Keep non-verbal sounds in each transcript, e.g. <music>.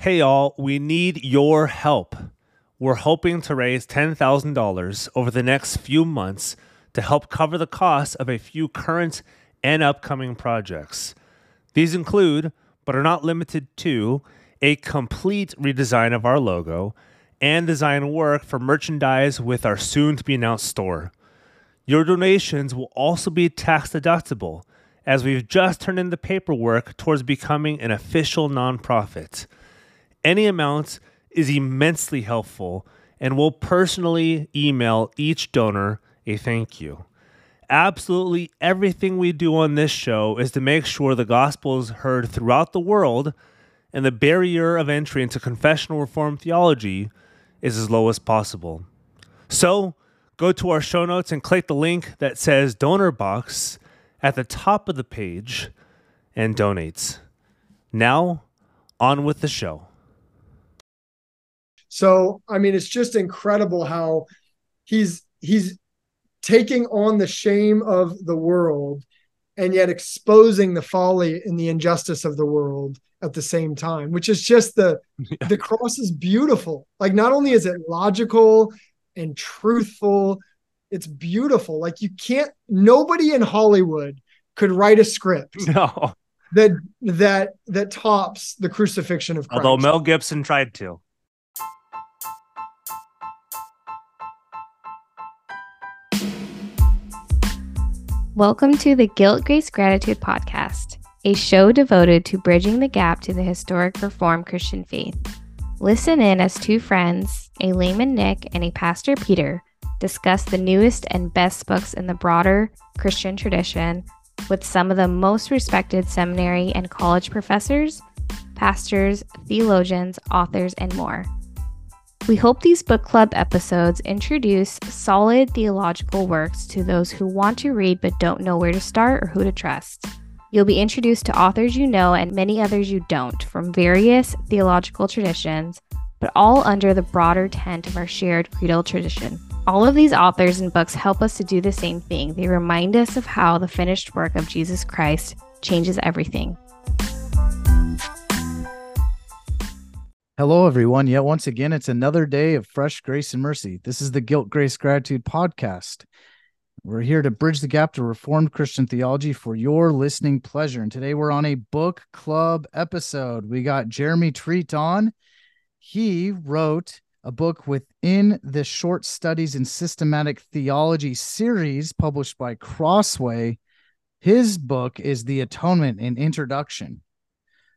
Hey, y'all, we need your help. We're hoping to raise $10,000 over the next few months to help cover the costs of a few current and upcoming projects. These include, but are not limited to, a complete redesign of our logo and design work for merchandise with our soon to be announced store. Your donations will also be tax deductible as we've just turned in the paperwork towards becoming an official nonprofit. Any amount is immensely helpful and will personally email each donor a thank you. Absolutely everything we do on this show is to make sure the gospel is heard throughout the world and the barrier of entry into confessional reform theology is as low as possible. So, go to our show notes and click the link that says donor box at the top of the page and donate. Now, on with the show. So, I mean, it's just incredible how he's he's taking on the shame of the world and yet exposing the folly and the injustice of the world at the same time, which is just the yeah. <laughs> the cross is beautiful. Like not only is it logical and truthful, it's beautiful. Like you can't nobody in Hollywood could write a script. <laughs> No. That that that tops the crucifixion of Christ. Although Mel Gibson tried to. Welcome to the Guilt, Grace, Gratitude podcast, a show devoted to bridging the gap to the historic Reformed Christian faith. Listen in as two friends, a layman Nick and a pastor Peter, discuss the newest and best books in the broader Christian tradition with some of the most respected seminary and college professors, pastors, theologians, authors, and more. We hope these book club episodes introduce solid theological works to those who want to read but don't know where to start or who to trust. You'll be introduced to authors you know and many others you don't from various theological traditions, but all under the broader tent of our shared creedal tradition. All of these authors and books help us to do the same thing. They remind us of how the finished work of Jesus Christ changes everything. Hello, everyone. Yet once again, it's another day of fresh grace and mercy. This is the Guilt, Grace, Gratitude podcast. We're here to bridge the gap to Reformed Christian theology for your listening pleasure. And today we're on a book club episode. We got Jeremy Treat on. He wrote a book within the Short Studies in Systematic Theology series published by Crossway. His book is The Atonement and Introduction.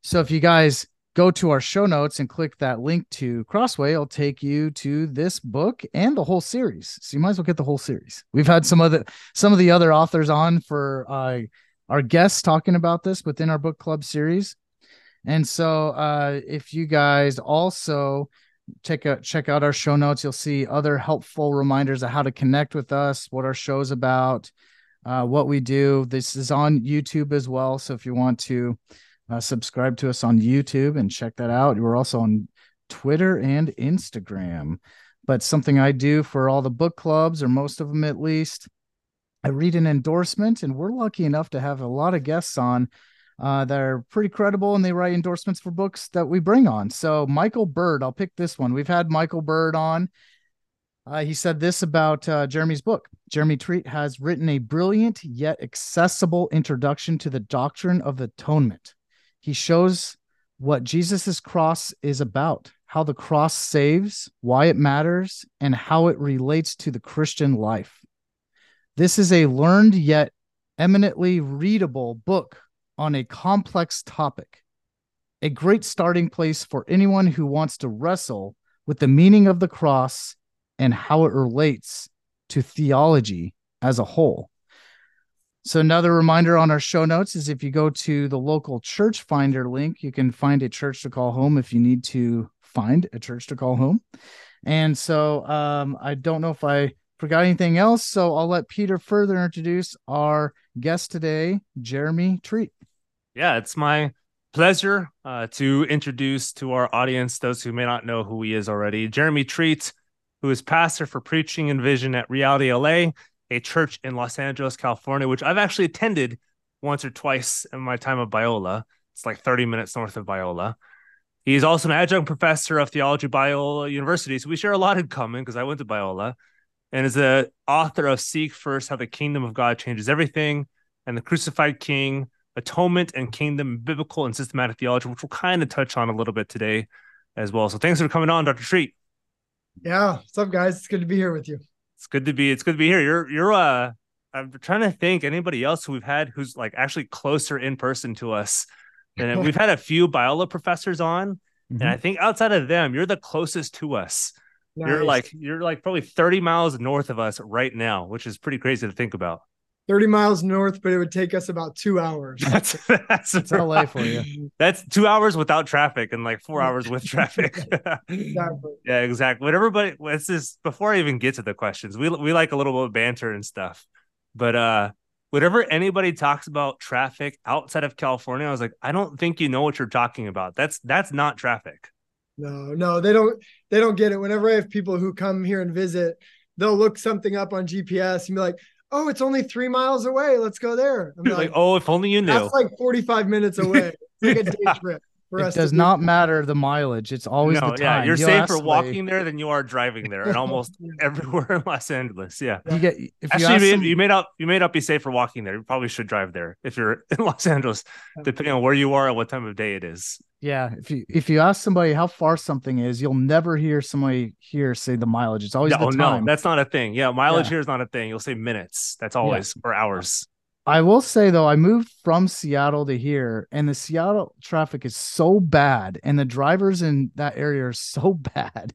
So if you guys go to our show notes and click that link to Crossway, it'll take you to this book and the whole series. So you might as well get the whole series. We've had some other some of the other authors on for uh, our guests talking about this within our book club series. And so uh, if you guys also check out check out our show notes, you'll see other helpful reminders of how to connect with us, what our show's about, uh, what we do. This is on YouTube as well. So if you want to uh, subscribe to us on YouTube and check that out. We're also on Twitter and Instagram. But something I do for all the book clubs, or most of them at least, I read an endorsement, and we're lucky enough to have a lot of guests on uh, that are pretty credible and they write endorsements for books that we bring on. So, Michael Bird, I'll pick this one. We've had Michael Bird on. Uh, he said this about uh, Jeremy's book. Jeremy Treat has written a brilliant yet accessible introduction to the doctrine of atonement. He shows what Jesus' cross is about, how the cross saves, why it matters, and how it relates to the Christian life. This is a learned yet eminently readable book on a complex topic, a great starting place for anyone who wants to wrestle with the meaning of the cross and how it relates to theology as a whole. So another reminder on our show notes is if you go to the local church finder link, you can find a church to call home if you need to find a church to call home. And so um, I don't know if I forgot anything else, so I'll let Peter further introduce our guest today, Jeremy Treat. Yeah, it's my pleasure uh, to introduce to our audience those who may not know who he is already. Jeremy Treat, who is pastor for preaching and vision at Reality LA a church in Los Angeles, California, which I've actually attended once or twice in my time of Biola. It's like 30 minutes north of Biola. He's also an adjunct professor of theology at Biola University. So we share a lot in common because I went to Biola and is the author of Seek First How the Kingdom of God Changes Everything and the Crucified King, Atonement and Kingdom, Biblical and Systematic Theology, which we'll kind of touch on a little bit today as well. So thanks for coming on, Dr. Treat. Yeah. What's up, guys? It's good to be here with you. It's good to be, it's good to be here. You're, you're, uh, I'm trying to think anybody else who we've had who's like actually closer in person to us. And <laughs> we've had a few Biola professors on, mm-hmm. and I think outside of them, you're the closest to us. Nice. You're like you're like probably 30 miles north of us right now, which is pretty crazy to think about. 30 miles north, but it would take us about two hours. <laughs> That's that's, that's LA for you. <laughs> That's two hours without traffic and like four hours with traffic. <laughs> exactly. Yeah, exactly. But everybody, let's just before I even get to the questions, we we like a little bit of banter and stuff. But uh whenever anybody talks about traffic outside of California, I was like, I don't think you know what you're talking about. That's that's not traffic. No, no, they don't they don't get it. Whenever I have people who come here and visit, they'll look something up on GPS and be like, "Oh, it's only three miles away. Let's go there." I'm <laughs> like, like, "Oh, if only you knew." That's like 45 minutes away. It's like a <laughs> day trip it does not do. matter the mileage. It's always no, the time. Yeah, you're You'll safer walking there than you are driving there, and almost <laughs> everywhere in Los Angeles. Yeah, you get if actually you, some... you may not you may not be safer walking there. You probably should drive there if you're <laughs> in Los Angeles, depending on where you are and what time of day it is. Yeah, if you if you ask somebody how far something is, you'll never hear somebody here say the mileage. It's always oh, no, the time. no, that's not a thing. Yeah, mileage yeah. here is not a thing. You'll say minutes. That's always yeah. or hours. I will say though, I moved from Seattle to here, and the Seattle traffic is so bad, and the drivers in that area are so <laughs> bad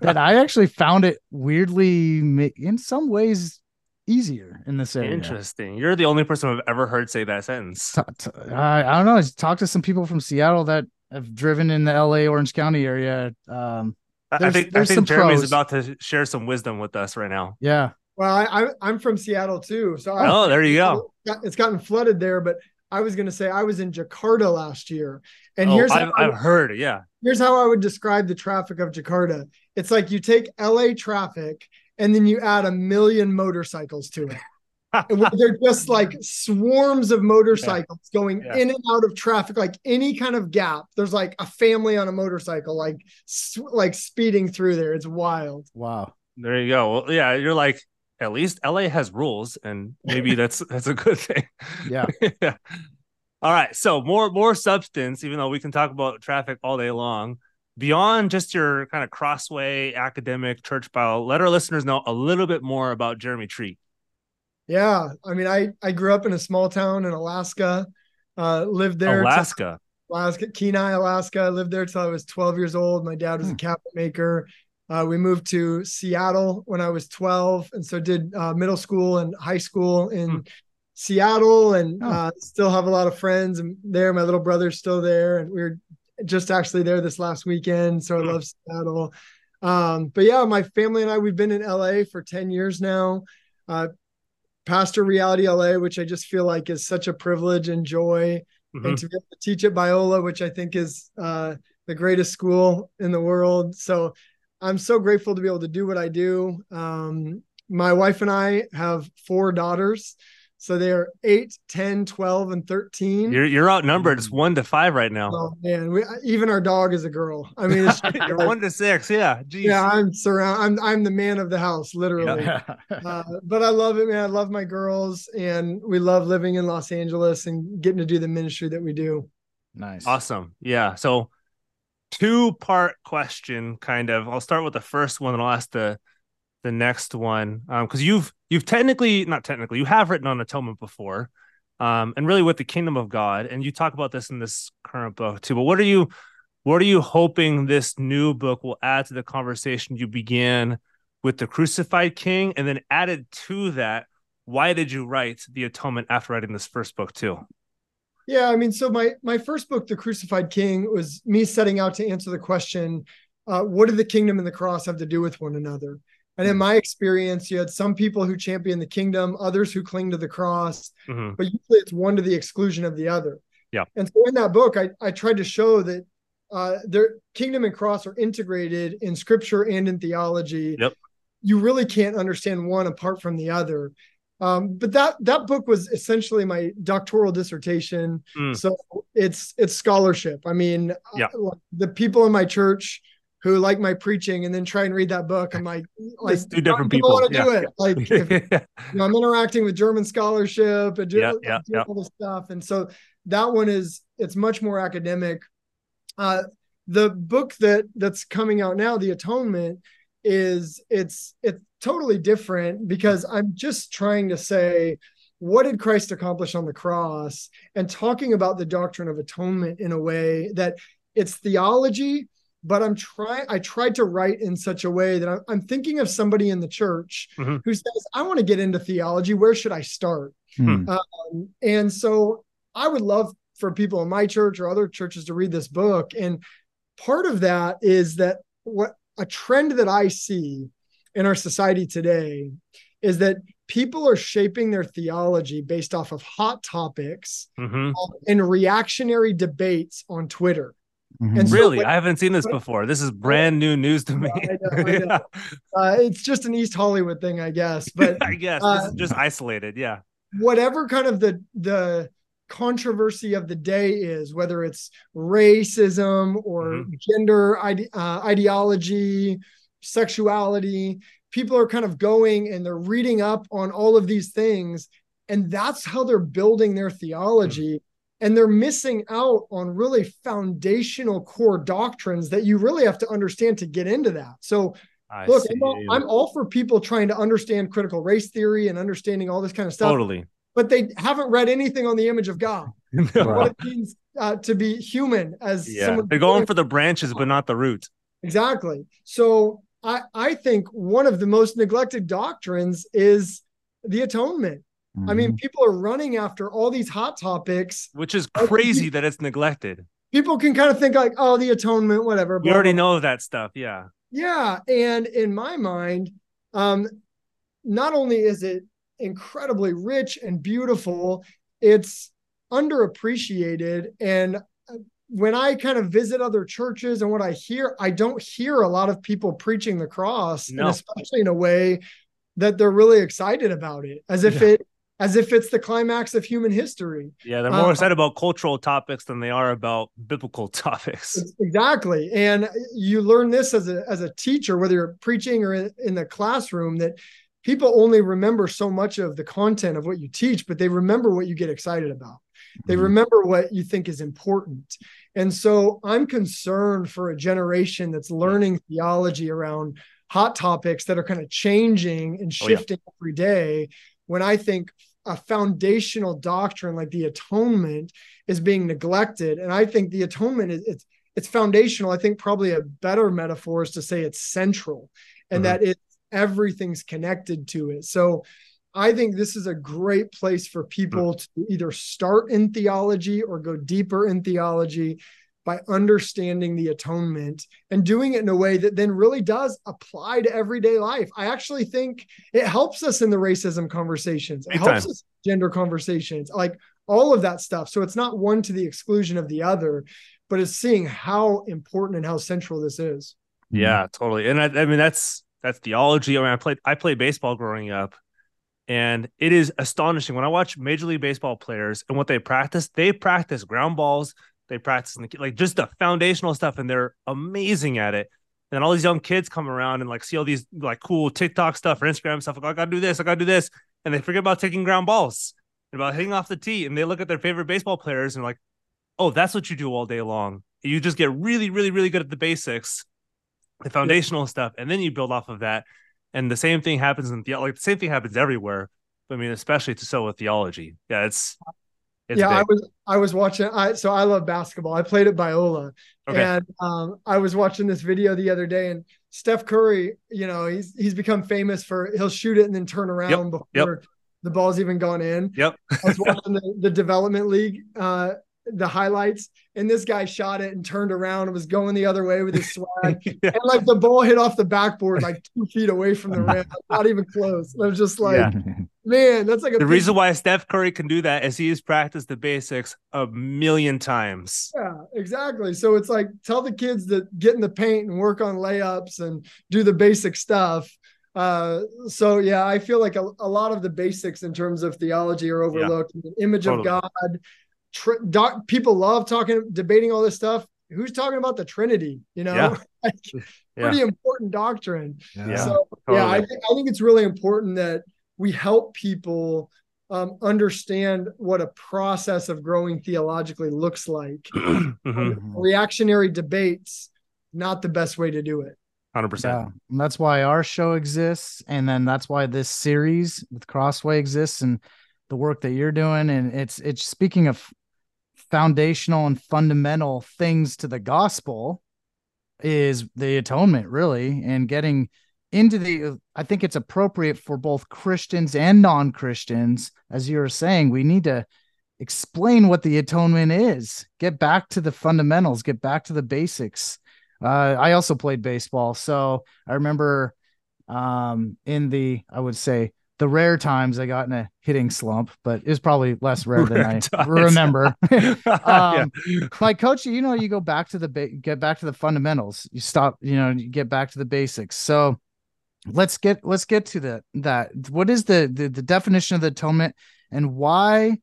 that I actually found it weirdly, in some ways, easier in this area. Interesting. You're the only person I've ever heard say that sentence. I, I don't know. I talked to some people from Seattle that have driven in the LA Orange County area. Um, I think I think Jeremy's pros. about to share some wisdom with us right now. Yeah. Well, I, I am from Seattle too, so I, oh, there you go. It's gotten flooded there, but I was going to say I was in Jakarta last year, and oh, here's I've, I've heard, yeah. Here's how I would describe the traffic of Jakarta. It's like you take LA traffic and then you add a million motorcycles to it. <laughs> they're just like swarms of motorcycles yeah. going yeah. in and out of traffic like any kind of gap there's like a family on a motorcycle like like speeding through there it's wild wow there you go well yeah you're like at least LA has rules, and maybe <laughs> that's that's a good thing. Yeah. <laughs> yeah. All right. So more more substance, even though we can talk about traffic all day long. Beyond just your kind of crossway academic church Bible, let our listeners know a little bit more about Jeremy Treat. Yeah, I mean, I I grew up in a small town in Alaska, uh, lived there. Alaska. Alaska, Kenai, Alaska. I lived there till I was 12 years old. My dad was hmm. a cabinet maker. Uh, we moved to Seattle when I was 12, and so did uh, middle school and high school in hmm. Seattle, and oh. uh, still have a lot of friends there. My little brother's still there, and we are just actually there this last weekend. So I hmm. love Seattle. Um, but yeah, my family and I we've been in LA for 10 years now. Uh, Pastor Reality LA, which I just feel like is such a privilege and joy, mm-hmm. and to be able to teach at Biola, which I think is uh, the greatest school in the world. So I'm so grateful to be able to do what I do. Um, my wife and I have four daughters. So they're 8, 10, 12, and 13. You're, you're outnumbered. It's one to five right now. Oh, man. We, even our dog is a girl. I mean, <laughs> you're like, one to six. Yeah. Jeez. Yeah. I'm surround. I'm, I'm the man of the house, literally. Yeah. <laughs> uh, but I love it, man. I love my girls and we love living in Los Angeles and getting to do the ministry that we do. Nice. Awesome. Yeah. So two part question kind of. I'll start with the first one and i'll ask the the next one. Um, because you've you've technically not technically you have written on atonement before um, and really with the kingdom of god and you talk about this in this current book too. But what are you what are you hoping this new book will add to the conversation you began with the crucified king? And then added to that why did you write the atonement after writing this first book too yeah, I mean, so my my first book, The Crucified King, was me setting out to answer the question, uh, what do the kingdom and the cross have to do with one another? And in my experience, you had some people who champion the kingdom, others who cling to the cross, mm-hmm. but usually it's one to the exclusion of the other. Yeah. And so in that book, I, I tried to show that uh, their kingdom and cross are integrated in scripture and in theology. Yep. You really can't understand one apart from the other. Um, but that that book was essentially my doctoral dissertation. Mm. So it's it's scholarship. I mean, Yeah. uh, the people in my church who like my preaching and then try and read that book. I'm like, <laughs> like two different I people. want to do Yeah. it. Like if you know, I'm interacting with German scholarship and doing, Yeah, yeah, doing yeah. all this stuff. And so that one is it's much more academic. Uh, the book that that's coming out now, The Atonement, is it's it's totally different because I'm just trying to say what did Christ accomplish on the cross and talking about the doctrine of atonement in a way that it's theology but I'm trying I tried to write in such a way that I'm, I'm thinking of somebody in the church Mhm. who says I want to get into theology where should I start Hmm. um, and so I would love for people in my church or other churches to read this book. And part of that is that what a trend that I see in our society today is that people are shaping their theology based off of hot topics Mhm. and reactionary debates on Twitter. Mhm. And so Really, when- I haven't seen this before. This is brand new news to me. <laughs> I know, I <laughs> know. Uh, it's just an East Hollywood thing, I guess. But <laughs> I guess this Uh, is just isolated. Yeah. whatever kind of the the controversy of the day is, whether it's racism or Mhm. gender ide- uh, ideology, sexuality, people are kind of going and they're reading up on all of these things, and that's how they're building their theology. And they're missing out on really foundational core doctrines that you really have to understand to get into that. So, I look, I'm all, I'm all for people trying to understand critical race theory and understanding all this kind of stuff totally. But they haven't read anything on the image of God, Right. <laughs> what it means uh, to be human as yeah. someone. They're going for the branches, but not the root. exactly. So I I think one of the most neglected doctrines is the atonement. I mean, Mhm. people are running after all these hot topics. Which is crazy that it's neglected. People can kind of think like, oh, the atonement, whatever. We blah, already know that stuff. Yeah. Yeah, and in my mind, um, not only is it incredibly rich and beautiful, it's underappreciated. And uh, when I kind of visit other churches and what I hear, I don't hear a lot of people preaching the cross, No. and especially in a way that they're really excited about it, as if Yeah. it as if it's the climax of human history. Yeah. They're more Uh, excited about cultural topics than they are about biblical <laughs> topics. Exactly. And you learn this as a as a teacher, whether you're preaching or in, in the classroom, that people only remember so much of the content of what you teach, but they remember what you get excited about. They Mhm. remember what you think is important. And so I'm concerned for a generation that's learning theology around hot topics that are kind of changing and Oh, yeah. shifting every day. When I think a foundational doctrine like the atonement is being neglected. And I think the atonement is it's it's foundational. I think probably a better metaphor is to say it's central and Mhm. that it everything's connected to it. So I think this is a great place for people to either start in theology or go deeper in theology by understanding the atonement and doing it in a way that then really does apply to everyday life. I actually think it helps us in the racism conversations. It Big helps time. us gender conversations, like all of that stuff. So it's not one to the exclusion of the other, but it's seeing how important and how central this is. Yeah, totally. And I, I mean that's that's theology. I mean, I played I played baseball growing up, and it is astonishing when I watch Major League Baseball players and what they practice. They practice ground balls. They practice the, like just the foundational stuff, and they're amazing at it. And all these young kids come around and like see all these like cool TikTok stuff or Instagram stuff. Like, "Oh, I gotta do this, I gotta do this, and they forget about taking ground balls and about hitting off the tee. And they look at their favorite baseball players and like, oh, that's what you do all day long. You just get really, really, really good at the basics the foundational stuff, and then you build off of that. And the same thing happens in the like the same thing happens everywhere. But I mean, especially to so with theology. Yeah, it's it's yeah, I was I was watching I so I love basketball. I played at Biola. Okay. And um, I was watching this video the other day, and Steph Curry, you know, he's he's become famous for he'll shoot it and then turn around before yep. the ball's even gone in. Yep. I was watching the, the development league, uh, the highlights, and this guy shot it and turned around and was going the other way with his <laughs> swag. Yeah. And like the ball hit off the backboard like two feet away from the rim, <laughs> not even close. And I was just like, Yeah. <laughs> man, that's like The reason why Steph Curry can do that is he has practiced the basics a million times. Yeah, exactly. So it's like tell the kids to get in the paint and work on layups and do the basic stuff. uh, so yeah, I feel like a, a lot of the basics in terms of theology are overlooked. The image totally. of God. Tr- doc, people love talking, debating all this stuff. Who's talking about the Trinity? You know, Yeah. <laughs> Like, Yeah. pretty important doctrine. Yeah. So yeah, I totally. think I think it's really important that we help people um, understand what a process of growing theologically looks like. <clears throat> Mhm. Reactionary debates, not the best way to do it. 100%. Yeah, and that's why our show exists, and then that's why this series with Crossway exists, and the work that you're doing. And it's it's speaking of foundational and fundamental things to the gospel is the atonement, really, and getting into the. I think it's appropriate for both Christians and non Christians, as you were saying. We need to explain what the atonement is. Get back to the fundamentals. Get back to the basics. Uh, I also played baseball, so I remember um, in the I would say the rare times I got in a hitting slump, but it was probably less rare than Rare I times. <laughs> remember. <laughs> Yeah. um, like coach, you know, you go back to the ba- get back to the fundamentals. You stop, you know, you get back to the basics. So let's get let's get to the that. What is the the, the definition of the atonement, and why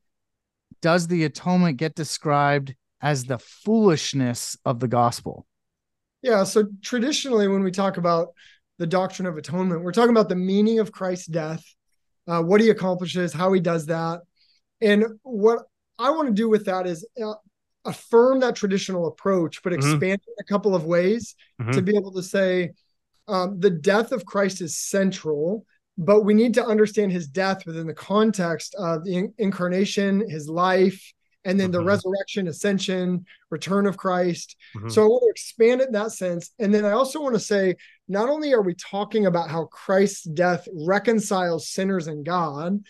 does the atonement get described as the foolishness of the gospel? Yeah. So traditionally, when we talk about the doctrine of atonement, we're talking about the meaning of Christ's death, uh, what he accomplishes, how he does that. And what I want to do with that is uh, affirm that traditional approach, but Mhm. expand it a couple of ways Mhm. to be able to say um, the death of Christ is central, but we need to understand his death within the context of the in- incarnation, his life, and then the Mhm. resurrection, ascension, return of Christ. Mhm. So I want to expand it in that sense. And then I also want to say not only are we talking about how Christ's death reconciles sinners and God,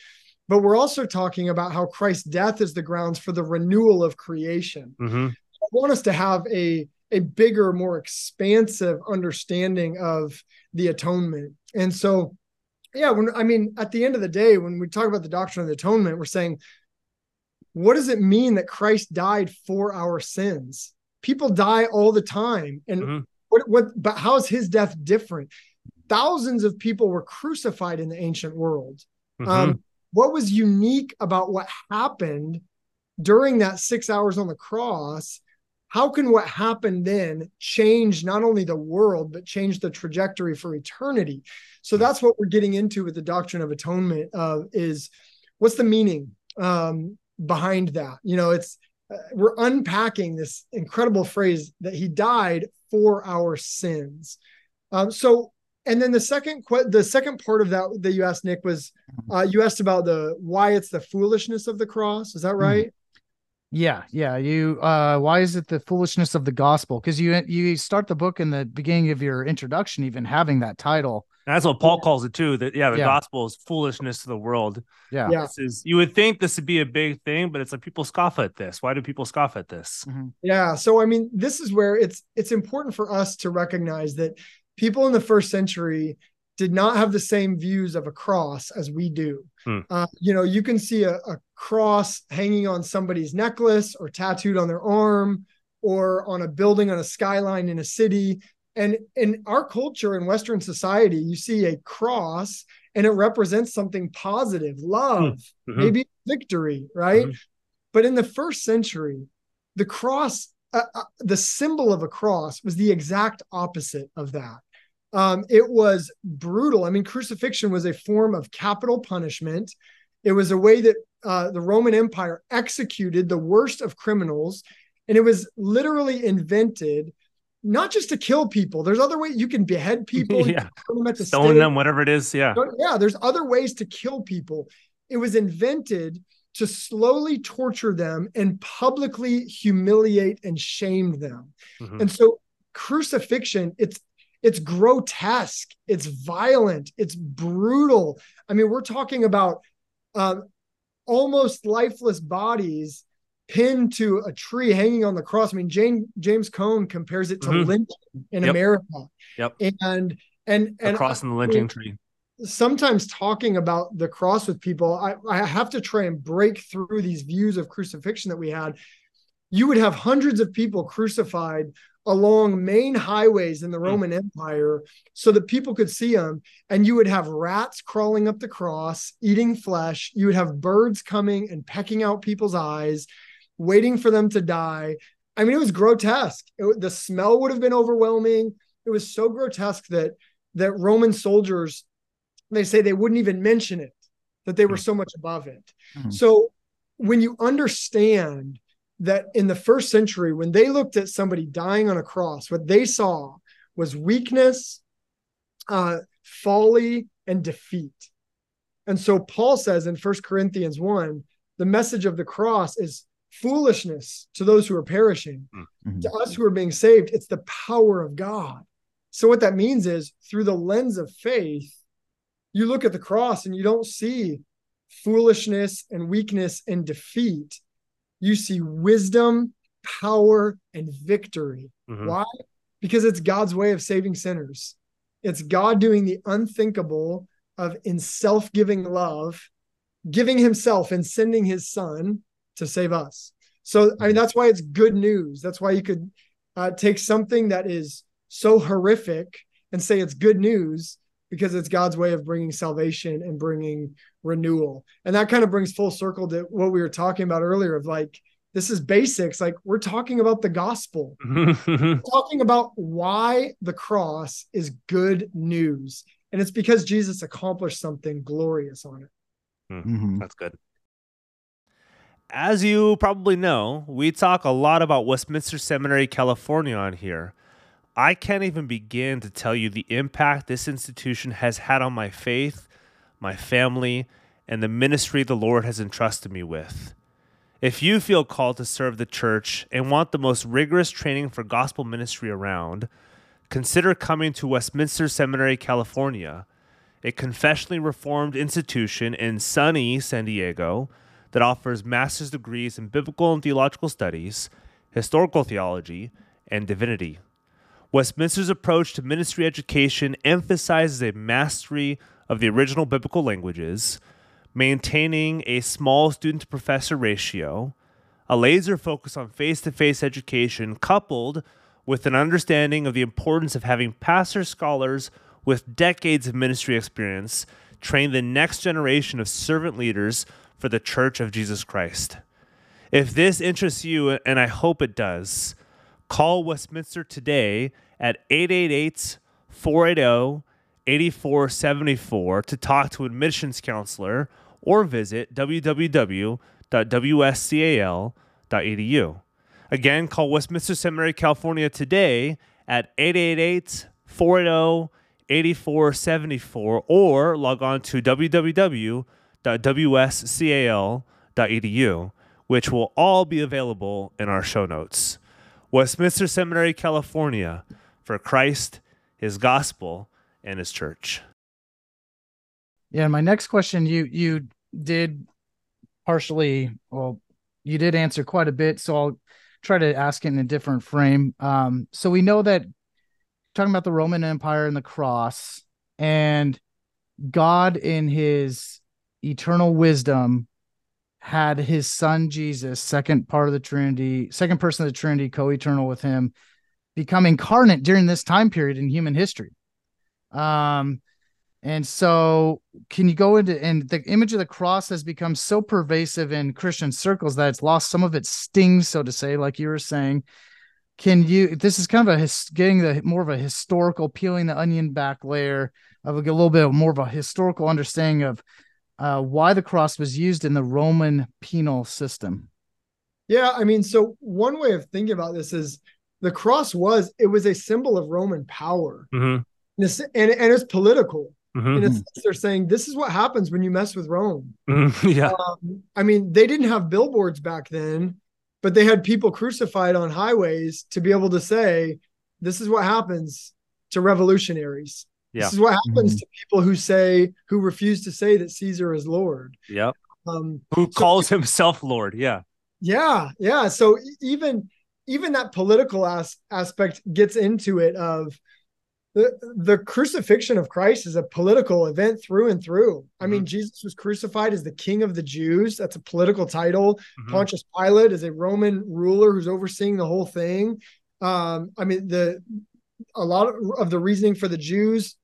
but we're also talking about how Christ's death is the grounds for the renewal of creation. Mhm. I want us to have a a bigger, more expansive understanding of the atonement. And so, yeah, when I mean, at the end of the day, when we talk about the doctrine of the atonement, we're saying, what does it mean that Christ died for our sins? People die all the time, and Mhm. what what? But how is his death different? Thousands of people were crucified in the ancient world. Mhm. Um, what was unique about what happened during that six hours on the cross? How can what happened then change not only the world, but change the trajectory for eternity? So that's what we're getting into with the doctrine of atonement. Uh, is what's the meaning um, behind that? You know, it's uh, we're unpacking this incredible phrase that he died for our sins. Um, so and then the second que- the second part of that that you asked Nick was uh, you asked about the why it's the foolishness of the cross. Is that right? Yeah, yeah. You uh why is it the foolishness of the gospel? Because you you start the book in the beginning of your introduction, even having that title. That's what Paul calls it too. That yeah, the Yeah. gospel is foolishness to the world. Yeah. Yeah. This is you would think this would be a big thing, but it's like people scoff at this. Why do people scoff at this? Yeah. So I mean, this is where it's it's important for us to recognize that people in the first century did not have the same views of a cross as we do. Hmm. Uh, you know, you can see a, a cross hanging on somebody's necklace or tattooed on their arm or on a building on a skyline in a city. And in our culture in Western society, you see a cross and it represents something positive, love, Mhm. maybe victory, right? Mhm. But in the first century, the cross, uh, uh, the symbol of a cross was the exact opposite of that. Um, it was brutal. I mean, crucifixion was a form of capital punishment. It was a way that uh, the Roman Empire executed the worst of criminals, and it was literally invented not just to kill people. There's other ways you can behead <laughs> people, Yeah. them at the Stone them, whatever it is. Yeah. Yeah, there's other ways to kill people. It was invented to slowly torture them and publicly humiliate and shame them. Mhm. And so crucifixion, it's it's grotesque, it's violent, it's brutal. I mean, we're talking about um, almost lifeless bodies pinned to a tree hanging on the cross. I mean, Jane, James Cone compares it to Mhm. lynching in Yep. America. Yep. And and and Across the lynching tree. sometimes talking about the cross with people, I, I have to try and break through these views of crucifixion that we had. you would have hundreds of people crucified along main highways in the Roman Empire so that people could see them. And you would have rats crawling up the cross, eating flesh. You would have birds coming and pecking out people's eyes, waiting for them to die. I mean, it was grotesque. It, the smell would have been overwhelming. It was so grotesque that that Roman soldiers, they say they wouldn't even mention it, that they were so much above it. Mhm. So when you understand that in the first century, when they looked at somebody dying on a cross, what they saw was weakness, uh, folly, and defeat. And so Paul says in First Corinthians 1, the message of the cross is foolishness to those who are perishing. Mhm. To us who are being saved, it's the power of God. So what that means is through the lens of faith, you look at the cross and you don't see foolishness and weakness and defeat. You see wisdom, power, and victory. Mhm. Why? Because it's God's way of saving sinners. It's God doing the unthinkable of in self-giving love, giving himself and sending his son to save us. So I mean that's why it's good news. That's why you could uh, take something that is so horrific and say it's good news because it's God's way of bringing salvation and bringing renewal. And that kind of brings full circle to what we were talking about earlier of like this is basics like we're talking about the gospel <laughs> talking about why the cross is good news. And it's because Jesus accomplished something glorious on it. Mhm. That's good. As you probably know, we talk a lot about Westminster Seminary, California on here. I can't even begin to tell you the impact this institution has had on my faith, my family, and the ministry the Lord has entrusted me with. If you feel called to serve the church and want the most rigorous training for gospel ministry around, consider coming to Westminster Seminary, California, a confessionally reformed institution in sunny San Diego that offers master's degrees in biblical and theological studies, historical theology, and divinity. Westminster's approach to ministry education emphasizes a mastery of the original biblical languages, maintaining a small student to professor ratio, a laser focus on face to face education, coupled with an understanding of the importance of having pastor scholars with decades of ministry experience train the next generation of servant leaders for the Church of Jesus Christ. If this interests you, and I hope it does, call Westminster today at 888 480 8474 to talk to admissions counselor or visit www.wscal.edu. Again, call Westminster Seminary, California today at 888 480 8474 or log on to www.wscal.edu, which will all be available in our show notes. Westminster Seminary, California, for Christ, His gospel, and His church. Yeah, my next question you you did partially well you did answer quite a bit so I'll try to ask it in a different frame. Um so we know that talking about the Roman Empire and the cross and God in his eternal wisdom had his son Jesus, second part of the Trinity, second person of the Trinity, co-eternal with him, become incarnate during this time period in human history. Um and so, can you go into and the image of the cross has become so pervasive in Christian circles that it's lost some of its sting, so to say, like you were saying. Can you? This is kind of a his, getting the more of a historical, peeling the onion back layer of a, little bit more of a historical understanding of uh, why the cross was used in the Roman penal system. Yeah, I mean, so one way of thinking about this is the cross was it was a symbol of Roman power, Mm-hmm. and it's, and, and it's political. Mm-hmm. In a sense, they're saying this is what happens when you mess with Rome. <laughs> yeah. Um, I mean, they didn't have billboards back then, but they had people crucified on highways to be able to say, "This is what happens to revolutionaries. Yeah. This is what happens to people who say who refuse to say that Caesar is Lord." Yeah. Um, Who So- calls himself Lord? Yeah. Yeah, yeah. So even even that political as- aspect gets into it of the, the crucifixion of Christ is a political event through and through. I Mhm. mean, Jesus was crucified as the king of the Jews. That's a political title. Mhm. Pontius Pilate is a Roman ruler who's overseeing the whole thing. Um, I mean, the a lot of, of the reasoning for the Jews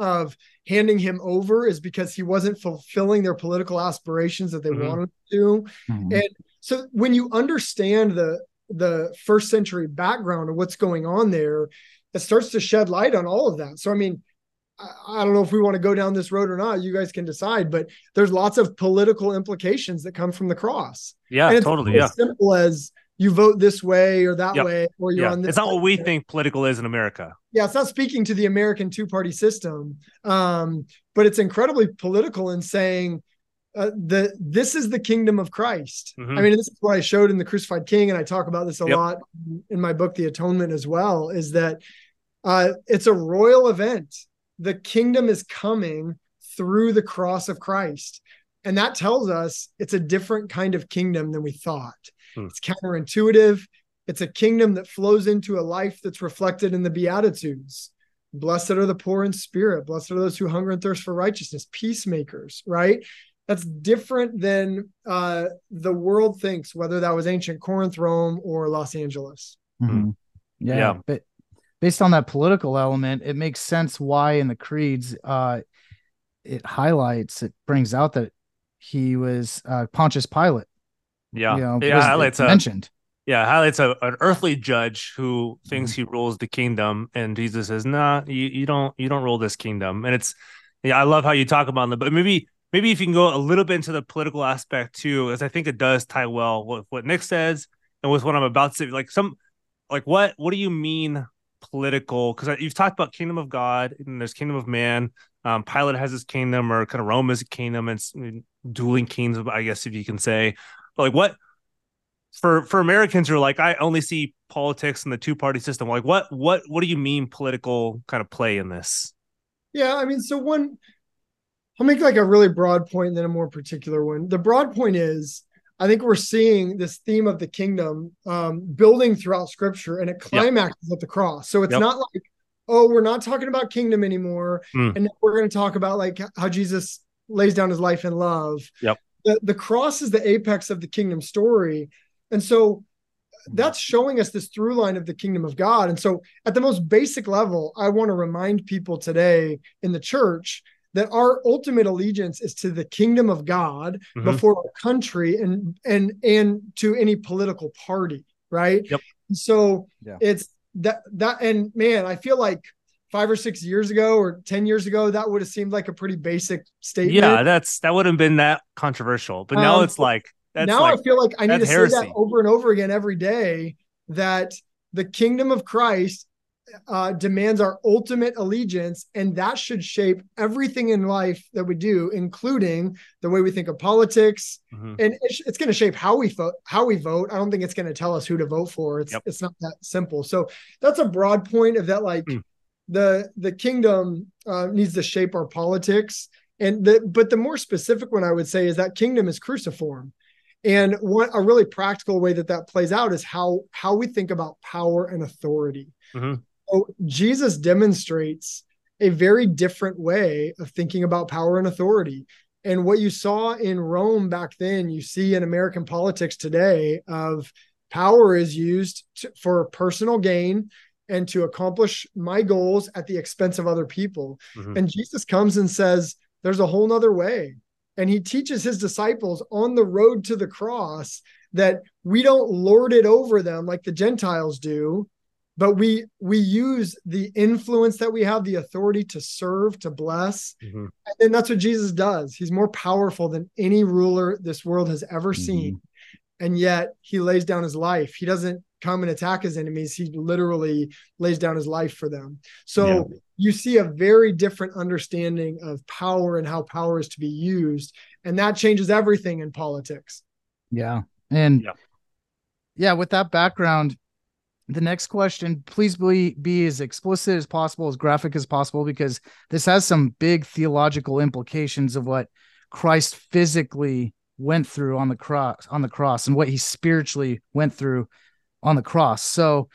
of handing him over is because he wasn't fulfilling their political aspirations that they Mhm. wanted to. Mhm. And so when you understand the the first century background of what's going on there, it starts to shed light on all of that. So I mean, I, I don't know if we want to go down this road or not. You guys can decide, but there's lots of political implications that come from the cross. Yeah, totally. Yeah. as simple as you vote this way or that Yep. way, or you're Yeah. on this. It's not what we think political is in America. Yeah, it's not speaking to the American two-party system, um, but it's incredibly political in saying uh, the this is the kingdom of Christ. Mhm. I mean, this is what I showed in the Crucified King, and I talk about this a Yep. lot in my book, The Atonement, as well. Is that uh, it's a royal event. The kingdom is coming through the cross of Christ, and that tells us it's a different kind of kingdom than we thought. Hmm. It's counterintuitive. It's a kingdom that flows into a life that's reflected in the Beatitudes. Blessed are the poor in spirit. Blessed are those who hunger and thirst for righteousness, peacemakers, right? That's different than uh, the world thinks, whether that was ancient Corinth, Rome, or Los Angeles. Mhm. Yeah, Yeah. but based on that political element, it makes sense why in the creeds, uh, it highlights, it brings out that he was uh, Pontius Pilate. Yeah. you know, yeah. Highlights a, mentioned. yeah, highlights a, an earthly judge who Mm-hmm. thinks he rules the kingdom, and Jesus says, "Nah, you, you don't you don't rule this kingdom." And it's yeah, I love how you talk about it, but maybe maybe if you can go a little bit into the political aspect too, as I think it does tie well with what Nick says and with what I'm about to say. Like some like what what do you mean political? Because you've talked about kingdom of God and there's kingdom of man. Um, Pilate has his kingdom, or kind of Rome is a kingdom, and it's dueling kingdoms, I guess if you can say. But like what for for Americans who are like, I only see politics in the two party system. Like, what what what do you mean political kind of play in this? Yeah, I mean, so one, I'll make like a really broad point and then a more particular one. The broad point is, I think we're seeing this theme of the kingdom um, building throughout Scripture, and it climaxes at the cross. So it's Yep. not like, oh, we're not talking about kingdom anymore, Hmm. and now we're going to talk about like how Jesus lays down his life in love. Yep. The the cross is the apex of the kingdom story, and so that's showing us this through line of the kingdom of God. And so, at the most basic level, I want to remind people today in the church that our ultimate allegiance is to the kingdom of God Mhm. before our country and and and to any political party, right? Yep. So Yeah. it's that that and man, I feel like five or six years ago or 10 years ago, that would have seemed like a pretty basic statement. Yeah, that's that wouldn't have been that controversial, but now Um, it's like that's now like I feel like I need to that's say that over and over again every day that the kingdom of Christ uh, demands our ultimate allegiance, and that should shape everything in life that we do, including the way we think of politics. Mhm. And it's, it's going to shape how we vote. How we vote. I don't think it's going to tell us who to vote for. It's Yep. it's not that simple. So that's a broad point of that. Like Hmm. The the kingdom uh, needs to shape our politics. And the but the more specific one I would say is that kingdom is cruciform. And what a really practical way that that plays out is how how we think about power and authority. Mhm. So Jesus demonstrates a very different way of thinking about power and authority. And what you saw in Rome back then, you see in American politics today of power is used to, for personal gain and to accomplish my goals at the expense of other people. Mhm. And Jesus comes and says, there's a whole nother way. And he teaches his disciples on the road to the cross that we don't lord it over them like the Gentiles do, but we we use the influence that we have, the authority to serve, to bless. Mhm. And that's what Jesus does. He's more powerful than any ruler this world has ever seen. And yet he lays down his life. He doesn't come and attack his enemies. He literally lays down his life for them. So Yeah. you see a very different understanding of power and how power is to be used. And that changes everything in politics. Yeah. And Yeah. yeah, with that background, the next question, please be, be as explicit as possible, as graphic as possible, because this has some big theological implications of what Christ physically went through on the cross on the cross and what he spiritually went through on the cross. So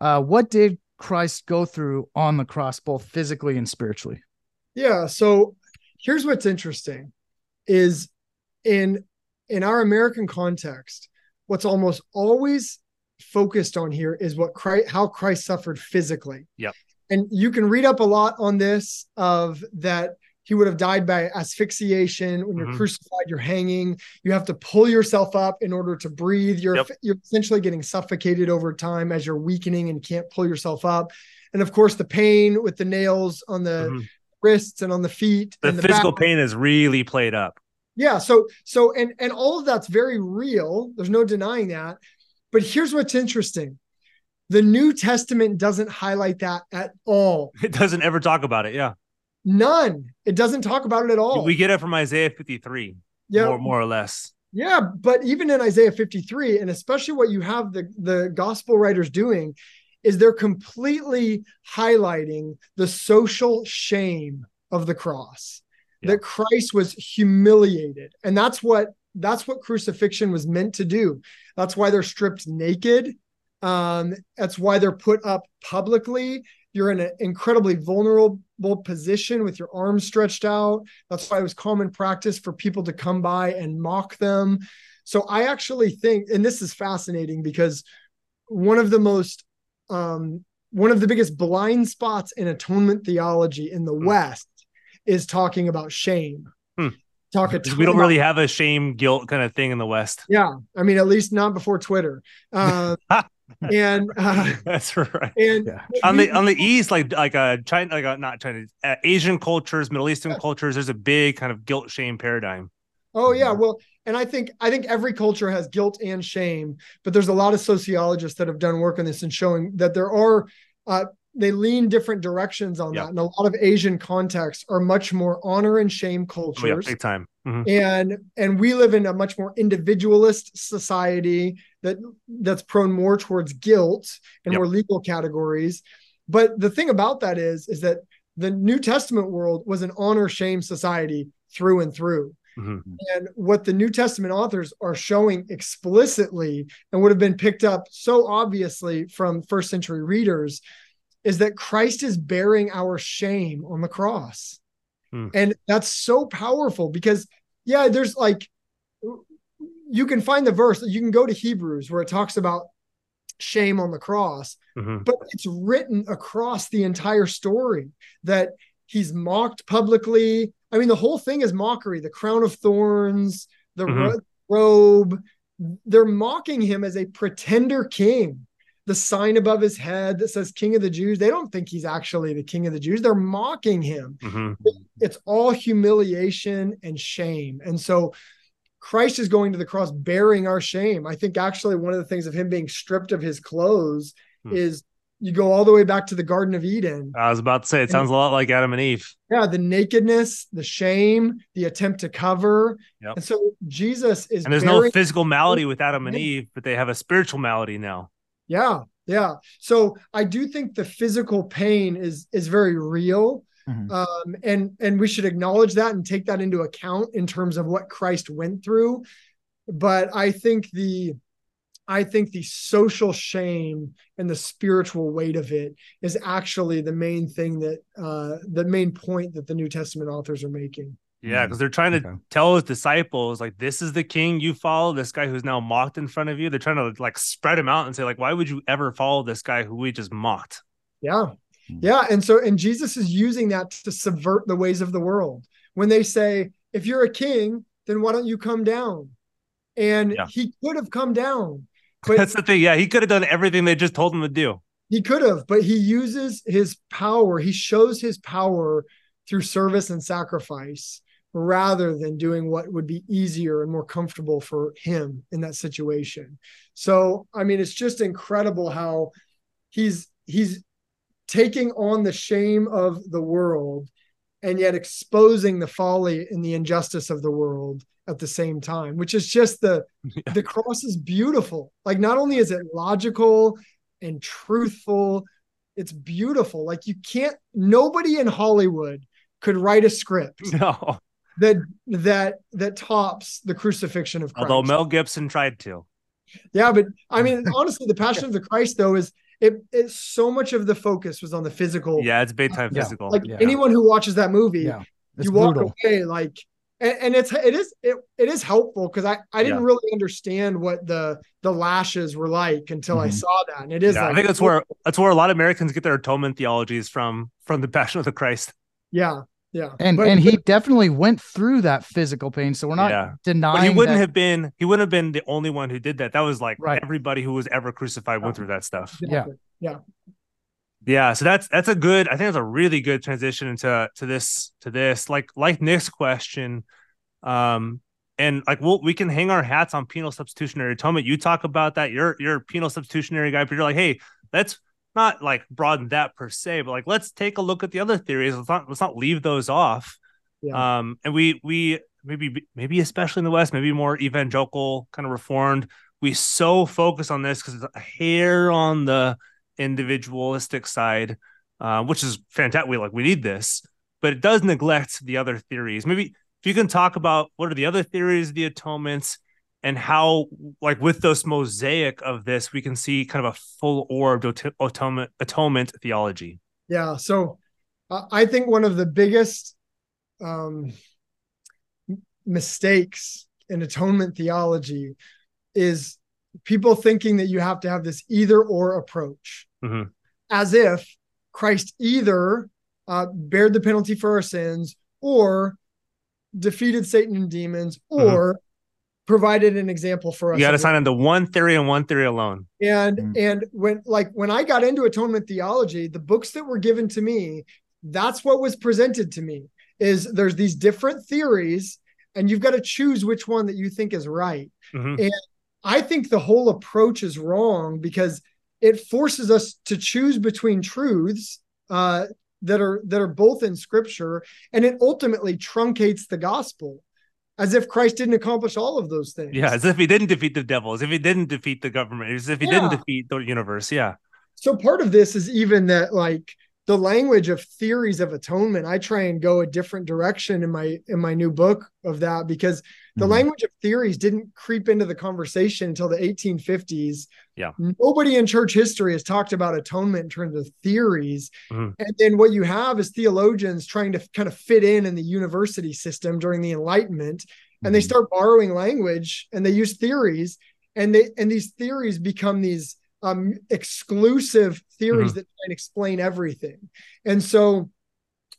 uh, what did Christ go through on the cross, both physically and spiritually? Yeah. So here's what's interesting is in in our American context, what's almost always focused on here is what Christ, how Christ suffered physically. Yep. And you can read up a lot on this of that he would have died by asphyxiation when you're Mhm. crucified you're hanging you have to pull yourself up in order to breathe you're Yep. you're essentially getting suffocated over time as you're weakening and can't pull yourself up and of course the pain with the nails on the Mhm. wrists and on the feet The and the physical back. pain is really played up. Yeah. So so and and all of that's very real. There's no denying that. But here's what's interesting. The New Testament doesn't highlight that at all. <laughs> It doesn't ever talk about it. Yeah. None. It doesn't talk about it at all. We get it from Isaiah 53, yeah. more, more or less. Yeah, but even in Isaiah 53, and especially what you have the, the gospel writers doing, is they're completely highlighting the social shame of the cross. Yeah. That Christ was humiliated. And that's what that's what crucifixion was meant to do. That's why they're stripped naked. Um, that's why they're put up publicly. You're in an incredibly vulnerable position with your arms stretched out. That's why it was common practice for people to come by and mock them. So I actually think, and this is fascinating because one of the most, um, one of the biggest blind spots in atonement theology in the Hmm. West is talking about shame. Hmm. Talk a we don't about- really have a shame guilt kind of thing in the West. yeah. I mean, at least not before Twitter. Uh, <laughs> and <laughs> uh, <laughs> That's right. and Yeah. On the on the east, like like uh China, like uh, not China, uh, Asian cultures, Middle Eastern cultures, there's a big kind of guilt shame paradigm. Oh yeah, Mm-hmm. well, and I think I think every culture has guilt and shame, but there's a lot of sociologists that have done work on this and showing that there are uh, they lean different directions on Yeah. that, and a lot of Asian contexts are much more honor and shame Oh yeah, cultures, big time. Mhm. and and we live in a much more individualist society that that's prone more towards guilt and Yep. more legal categories. But the thing about that is is that the New Testament world was an honor shame society through and through. Mhm. And what the New Testament authors are showing explicitly and would have been picked up so obviously from first century readers is that Christ is bearing our shame on the cross. Hmm. And that's so powerful because, yeah, there's like, you can find the verse, you can go to Hebrews where it talks about shame on the cross, Mhm. but it's written across the entire story that he's mocked publicly. I mean, the whole thing is mockery. The crown of thorns, the Mhm. robe. They're mocking him as a pretender king. The sign above his head that says King of the Jews. They don't think he's actually the King of the Jews. They're mocking him. Mhm. It's all humiliation and shame. And so Christ is going to the cross bearing our shame. I think actually one of the things of him being stripped of his clothes Hmm. is you go all the way back to the Garden of Eden. I was about to say it sounds a lot like Adam and Eve. Yeah, the nakedness, the shame, the attempt to cover. Yep. And so Jesus is And there's no physical malady with Adam and Eve, but they have a spiritual malady now. Yeah, yeah. So I do think the physical pain is is very real. Mhm. Um, and and we should acknowledge that and take that into account in terms of what Christ went through. But I think the I think the social shame and the spiritual weight of it is actually the main thing that uh the main point that the New Testament authors are making. Yeah, because they're trying to Okay. tell his disciples, like, this is the king you follow, this guy who's now mocked in front of you. They're trying to like spread him out and say, like, why would you ever follow this guy who we just mocked? Yeah. Hmm. Yeah. And so, and Jesus is using that to subvert the ways of the world. When they say, if you're a king, then why don't you come down? And Yeah. he could have come down, <laughs> but That's the thing. Yeah, he could have done everything they just told him to do. he could have, but he uses his power. He shows his power through service and sacrifice rather than doing what would be easier and more comfortable for him in that situation. So, I mean, it's just incredible how he's he's taking on the shame of the world and yet exposing the folly and the injustice of the world at the same time which is just the <laughs> Yeah. the cross is beautiful like not only is it logical and truthful it's beautiful like you can't nobody in hollywood could write a script <laughs> No. that that that tops the crucifixion of Christ. Although Mel Gibson tried to. Yeah, but I mean, <laughs> honestly, the Passion of the Christ though is it, it so much of the focus was on the physical. Yeah, it's big time Yeah. physical. Like Yeah. anyone who watches that movie, Yeah. You walk brutal. away like and, and it's it is it, it is helpful because I I didn't Yeah. really understand what the the lashes were like until I Mhm. saw that and it is yeah, like I think that's where that's where a lot of Americans get their atonement theologies from from the Passion of the Christ. yeah yeah And But- and he definitely went through that physical pain. So we're not Yeah. denying But he wouldn't that- have been he wouldn't have been the only one who did that. That was like Right. everybody who was ever crucified went through that stuff. Yeah. Yeah. Yeah, so that's that's a good. I think that's a really good transition into to this to this. Like like Nick's question, um, and like we'll we can hang our hats on penal substitutionary atonement. You talk about that. You're you're a penal substitutionary guy, but you're like, hey, let's not like broaden that per se, but like let's take a look at the other theories. Let's not let's not leave those off. Yeah. Um, and we we maybe maybe especially in the West, maybe more evangelical kind of reformed. We so focus on this because it's a hair on the individualistic side, uh, which is fantastic. We like we need this, but it does neglect the other theories. Maybe if you can talk about what are the other theories of the atonements and how, like with this mosaic of this, we can see kind of a full orbed at- atonement atonement theology. Yeah. So uh, I think one of the biggest um, mistakes in atonement theology is people thinking that you have to have this either or approach, Mhm. as if Christ either uh, bared the penalty for our sins or defeated Satan and demons or provided an example for us. You got to of sign on to one theory and one theory alone. and Mm. and when like when i got into atonement theology the books that were given to me that's what was presented to me is there's these different theories and you've got to choose which one that you think is right Mhm. i think the whole approach is wrong because it forces us to choose between truths uh, that are that are both in scripture and it ultimately truncates the gospel as if christ didn't accomplish all of those things Yeah, as if he didn't defeat the devil, as if he didn't defeat the government, as if he Yeah. didn't defeat the universe. Yeah. so part of this is even that like the language of theories of atonement i try and go a different direction in my in my new book of that because the Mhm. language of theories didn't creep into the conversation until the 1850s Yeah. nobody in church history has talked about atonement in terms of theories Mhm. and then what you have is theologians trying to kind of fit in in the university system during the enlightenment and they Mhm. start borrowing language and they use theories and they and these theories become these um exclusive theories that try and explain everything. And so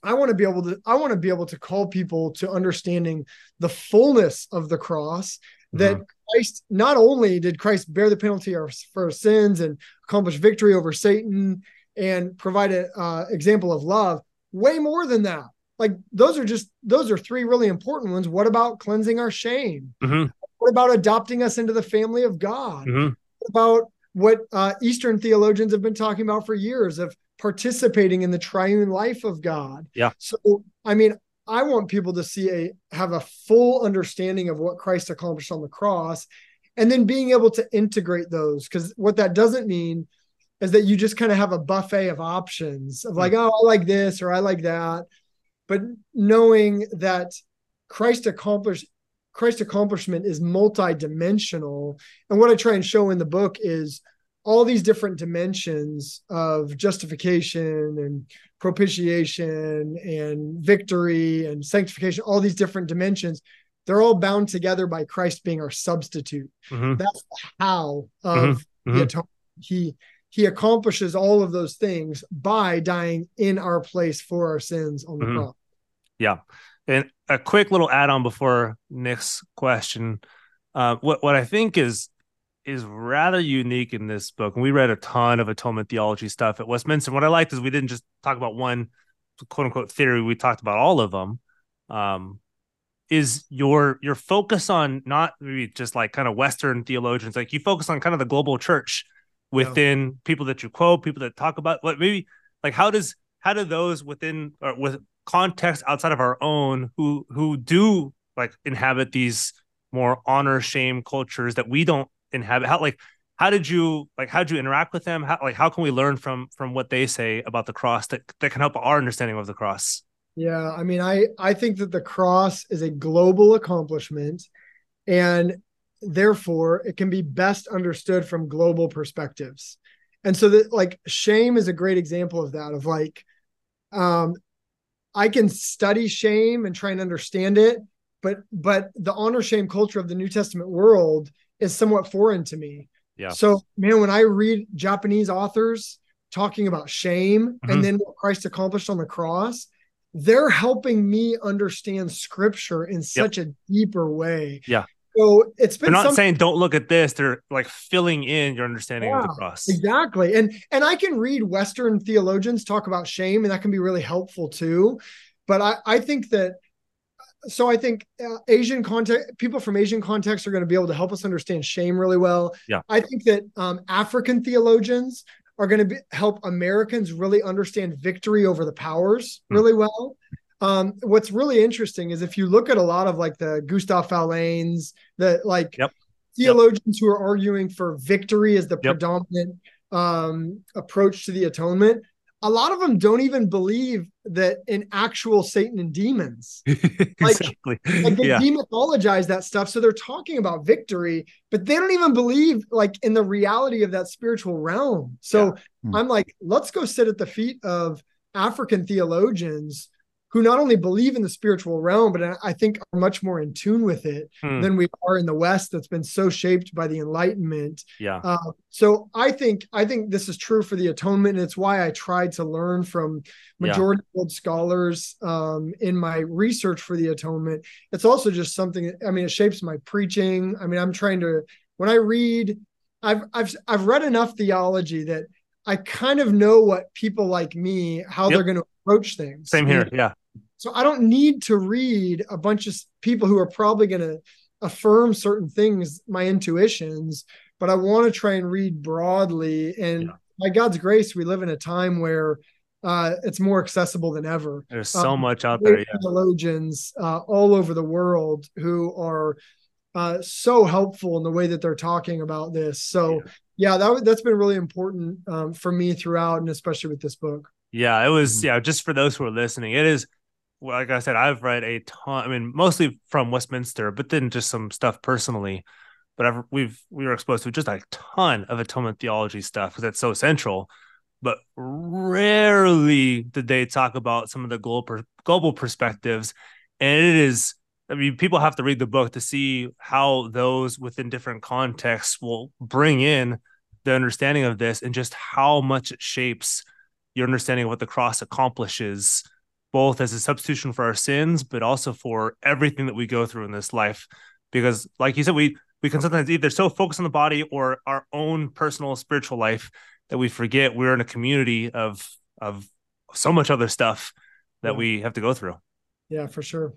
i want to be able to i want to be able to call people to understanding the fullness of the cross that christ not only did christ bear the penalty for our sins and accomplish victory over satan and provide an uh, example of love way more than that. Like those are just those are three really important ones. What about cleansing our shame? Hmm what about adopting us into the family of god? Hmm What about what uh, eastern theologians have been talking about for years of participating in the triune life of god Yeah. so i mean i want people to see a have a full understanding of what christ accomplished on the cross and then being able to integrate those because what that doesn't mean is that you just kind of have a buffet of options of like, oh, I like this or I like that. But knowing that Christ accomplished Christ's accomplishment is multi-dimensional. And what I try and show in the book is all these different dimensions of justification and propitiation and victory and sanctification, all these different dimensions, they're all bound together by Christ being our substitute. hmm That's the how of Mhm. the atonement. He he accomplishes all of those things by dying in our place for our sins on the Mhm. cross. Yeah. And a quick little add-on before Nick's question. Uh, what what I think is is rather unique in this book, and we read a ton of atonement theology stuff at Westminster. What I liked is we didn't just talk about one quote unquote theory; we talked about all of them. Um, is your your focus on not maybe just like kind of Western theologians, like you focus on kind of the global church within people that you quote, people that talk about what maybe like how does how do those within or with context outside of our own who who do like inhabit these more honor shame cultures that we don't inhabit. How like how did you like how did you interact with them? How like how can we learn from from what they say about the cross that that can help our understanding of the cross? Yeah, I mean, I I think that the cross is a global accomplishment, and therefore it can be best understood from global perspectives. and so that like shame is a great example of that of like um i can study shame and try and understand it but but the honor shame culture of the new testament world is somewhat foreign to me Yeah. so man when i read japanese authors talking about shame Mhm. and then what christ accomplished on the cross they're helping me understand scripture in such a deeper way Yeah. So it's They're been not something saying don't look at this. They're like filling in your understanding of the cross. Exactly. And and I can read Western theologians talk about shame, and that can be really helpful too. But I, I think that so I think uh, Asian context people from Asian contexts are going to be able to help us understand shame really well. Yeah. I think that um, African theologians are going to be, help Americans really understand victory over the powers Hmm. really well. Um, what's really interesting is if you look at a lot of like the Gustaf Auléns, the like Yep. theologians who are arguing for victory as the Yep. predominant um, approach to the atonement, a lot of them don't even believe that in actual Satan and demons. <laughs> exactly. Like they yeah. demythologize that stuff. So they're talking about victory, but they don't even believe like in the reality of that spiritual realm. So Hmm. I'm like, let's go sit at the feet of African theologians who not only believe in the spiritual realm, but I- think are much more in tune with it Hmm. than we are in the West that's been so shaped by the Enlightenment. Yeah. Uh, so I think I think this is true for the atonement, and it's why I tried to learn from Yeah. majority world scholars um, in my research for the atonement. It's also just something. I mean, it shapes my preaching. I mean, I'm trying to when I read, I've I've I've read enough theology that I kind of know what people like me how Yep. they're going to approach things. Same here. Yeah. So I don't need to read a bunch of people who are probably going to affirm certain things, my intuitions, but I want to try and read broadly. And Yeah. by God's grace, we live in a time where uh, it's more accessible than ever. There's so Um, much out there. Yeah. Theologians uh, all over the world who are uh, so helpful in the way that they're talking about this. So, yeah, that, that's been really important um, for me throughout, and especially with this book. Yeah, it was. Mhm. Yeah, just for those who are listening, it is. Like I said, I've read a ton. I mean, mostly from Westminster, but then just some stuff personally. But I've we've we were exposed to just a ton of atonement theology stuff because it's so central. But rarely did they talk about some of the global global perspectives, and it is. I mean, people have to read the book to see how those within different contexts will bring in the understanding of this and just how much it shapes your understanding of what the cross accomplishes, both as a substitution for our sins, but also for everything that we go through in this life. Because, like you said, we we can sometimes either so focus on the body or our own personal spiritual life that we forget we're in a community of of so much other stuff that Yeah. we have to go through. Yeah, for sure.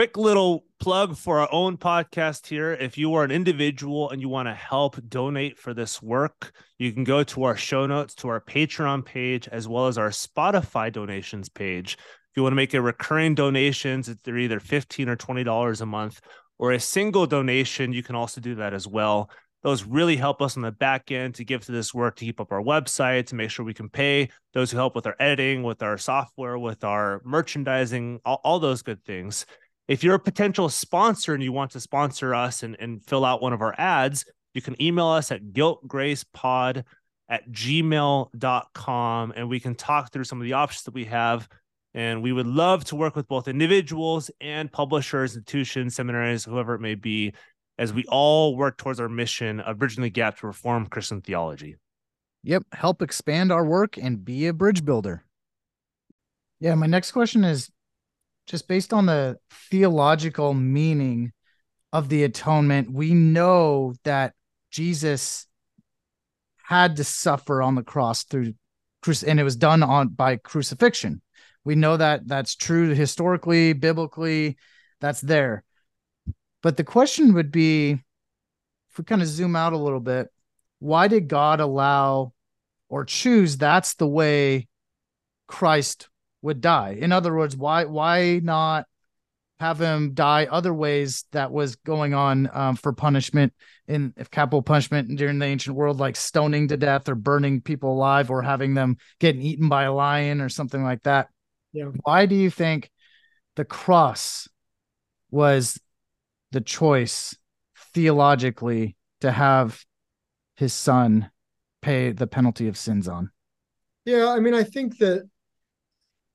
Quick little plug for our own podcast here. If you are an individual and you want to help donate for this work, you can go to our show notes, to our Patreon page, as well as our Spotify donations page. If you want to make a recurring donations, they're either 15 or $20 a month, or a single donation, you can also do that as well. Those really help us on the back end to give to this work, to keep up our website, to make sure we can pay those who help with our editing, with our software, with our merchandising, all, all those good things if you're a potential sponsor and you want to sponsor us and, and fill out one of our ads, you can email us at guiltgracepod at gmail.com and we can talk through some of the options that we have. And we would love to work with both individuals and publishers, institutions, seminaries, whoever it may be, as we all work towards our mission of bridging the gap to reform Christian theology. Yep. Help expand our work and be a bridge builder. Yeah. My next question is just based on the theological meaning of the atonement. We know that Jesus had to suffer on the cross through and it was done on by crucifixion. We know that that's true historically, biblically, that's there. But the question would be if we kind of zoom out a little bit, why did God allow or choose that's the way Christ would die? In other words, why why not have him die other ways that was going on um, for punishment in if capital punishment during the ancient world, like stoning to death or burning people alive or having them getting eaten by a lion or something like that? Yeah. Why do you think the cross was the choice theologically to have his son pay the penalty of sins on. Yeah, I mean, I think that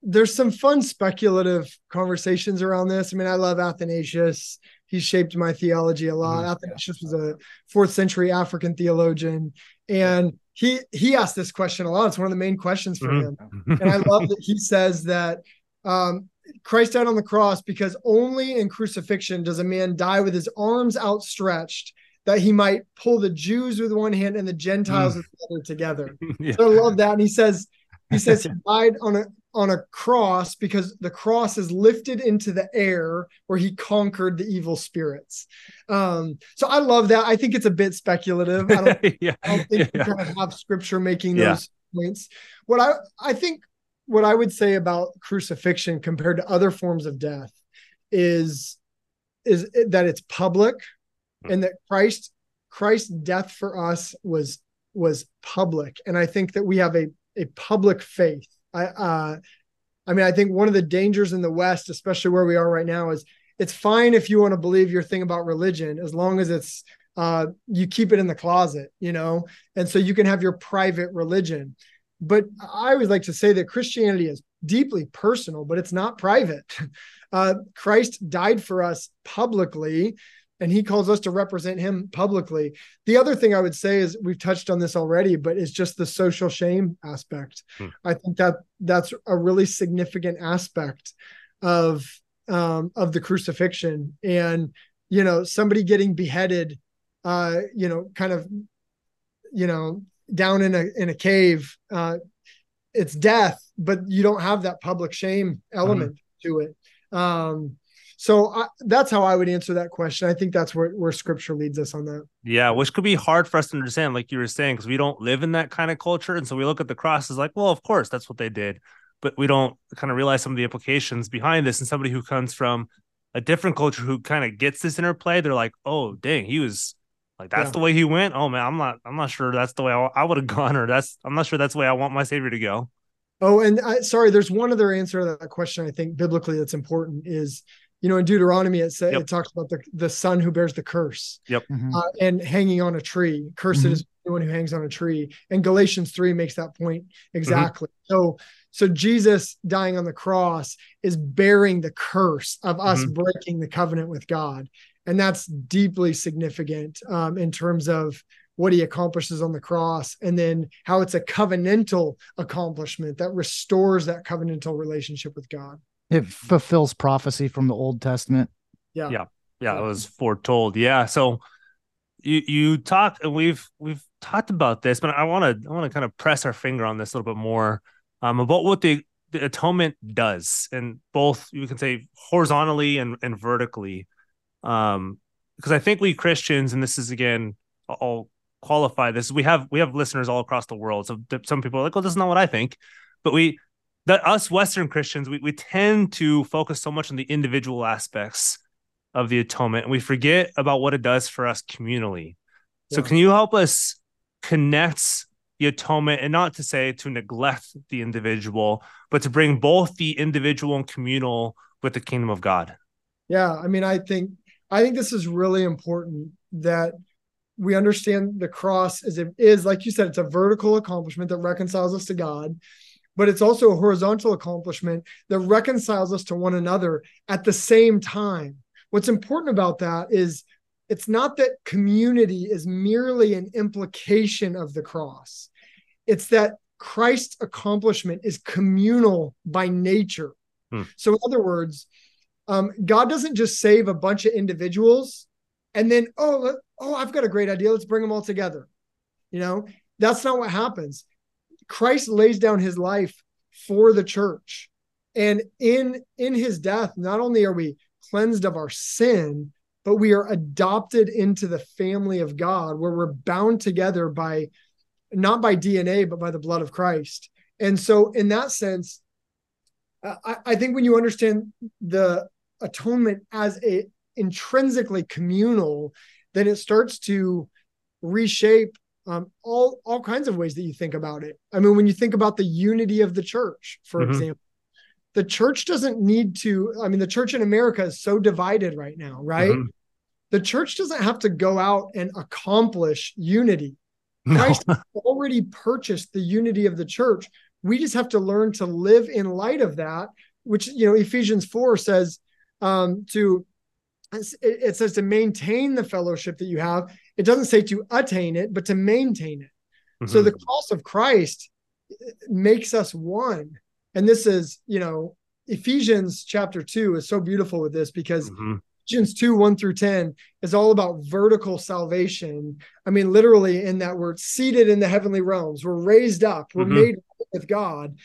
there's some fun speculative conversations around this. I mean, I love Athanasius. He shaped my theology a lot. Mm-hmm. Athanasius was a fourth century African theologian, and he he asked this question a lot. It's one of the main questions for mm-hmm. him, and I love <laughs> that he says that um, Christ died on the cross because only in crucifixion does a man die with his arms outstretched that he might pull the Jews with one hand and the Gentiles mm. with the other together. <laughs> yeah. So I love that. And he says, he says he died on a on a cross because the cross is lifted into the air where he conquered the evil spirits. Um, so I love that. I think it's a bit speculative. I don't, <laughs> yeah. I don't think yeah. you kind of have scripture making those points. What I I think what I would say about crucifixion compared to other forms of death is is that it's public and that Christ Christ's death for us was was public and I think that we have a a public faith I uh, I mean, I think one of the dangers in the West, especially where we are right now, is it's fine if you want to believe your thing about religion as long as it's uh, you keep it in the closet, you know, and so you can have your private religion. But I always like to say that Christianity is deeply personal, but it's not private. <laughs> Uh, Christ died for us publicly, and he calls us to represent him publicly. The other thing I would say is we've touched on this already, but it's just the social shame aspect. Hmm. I think that that's a really significant aspect of um, of the crucifixion, and you know, somebody getting beheaded, uh, you know, kind of, you know, down in a in a cave. Uh, it's death, but you don't have that public shame element mm-hmm. to it. Um, so I, that's how I would answer that question. I think that's where, where scripture leads us on that. Yeah, which could be hard for us to understand, like you were saying, because we don't live in that kind of culture. And so we look at the cross as like, well, of course, that's what they did. But we don't kind of realize some of the implications behind this. And somebody who comes from a different culture who kind of gets this interplay, they're like, oh, dang, he was like, that's yeah. the way he went. Oh man, I'm not, I'm not sure that's the way I, I would have <laughs> gone, or that's, I'm not sure that's the way I want my savior to go. Oh, and I, sorry, there's one other answer to that question. I think biblically that's important is you know in deuteronomy it says yep. it talks about the the son who bears the curse yep mm-hmm. uh, and hanging on a tree cursed mm-hmm. is the one who hangs on a tree and galatians 3 makes that point exactly mm-hmm. so so jesus dying on the cross is bearing the curse of us mm-hmm. breaking the covenant with god and that's deeply significant um, in terms of what he accomplishes on the cross and then how it's a covenantal accomplishment that restores that covenantal relationship with god it fulfills prophecy from the Old Testament. Yeah. Yeah. Yeah. It was foretold. Yeah. So you you talked and we've we've talked about this, but I want to I want to kind of press our finger on this a little bit more um, about what the, the atonement does, and both you can say horizontally and, and vertically. Um, because I think we Christians, and this is again, I'll qualify this. We have we have listeners all across the world. So some people are like, "Well, this is not what I think," but we that us Western Christians, we, we tend to focus so much on the individual aspects of the atonement and we forget about what it does for us communally. Yeah. So, can you help us connect the atonement and not to say to neglect the individual, but to bring both the individual and communal with the kingdom of God? Yeah. I mean, I think, I think this is really important that we understand the cross as it is, like you said, it's a vertical accomplishment that reconciles us to God but it's also a horizontal accomplishment that reconciles us to one another at the same time. What's important about that is it's not that community is merely an implication of the cross, it's that Christ's accomplishment is communal by nature. Hmm. So, in other words, um, God doesn't just save a bunch of individuals and then, oh, oh, I've got a great idea. Let's bring them all together. You know, that's not what happens. Christ lays down his life for the church. And in in his death, not only are we cleansed of our sin, but we are adopted into the family of God where we're bound together by not by DNA, but by the blood of Christ. And so, in that sense, I, I think when you understand the atonement as a intrinsically communal, then it starts to reshape um, all all kinds of ways that you think about it. I mean, when you think about the unity of the church, for mm-hmm. example, the church doesn't need to. I mean, the church in America is so divided right now, right? Mm-hmm. the church doesn't have to go out and accomplish unity. Christ no. already purchased the unity of the church. We just have to learn to live in light of that, which, you know, Ephesians 4 says um, to, it says to maintain the fellowship that you have. It doesn't say to attain it, but to maintain it. Mm-hmm. So the cross of Christ makes us one. And this is, you know, Ephesians chapter 2 is so beautiful with this because mm-hmm. Ephesians 2 1 through 10 is all about vertical salvation. I mean, literally, in that we're seated in the heavenly realms, we're raised up, we're mm-hmm. made with God.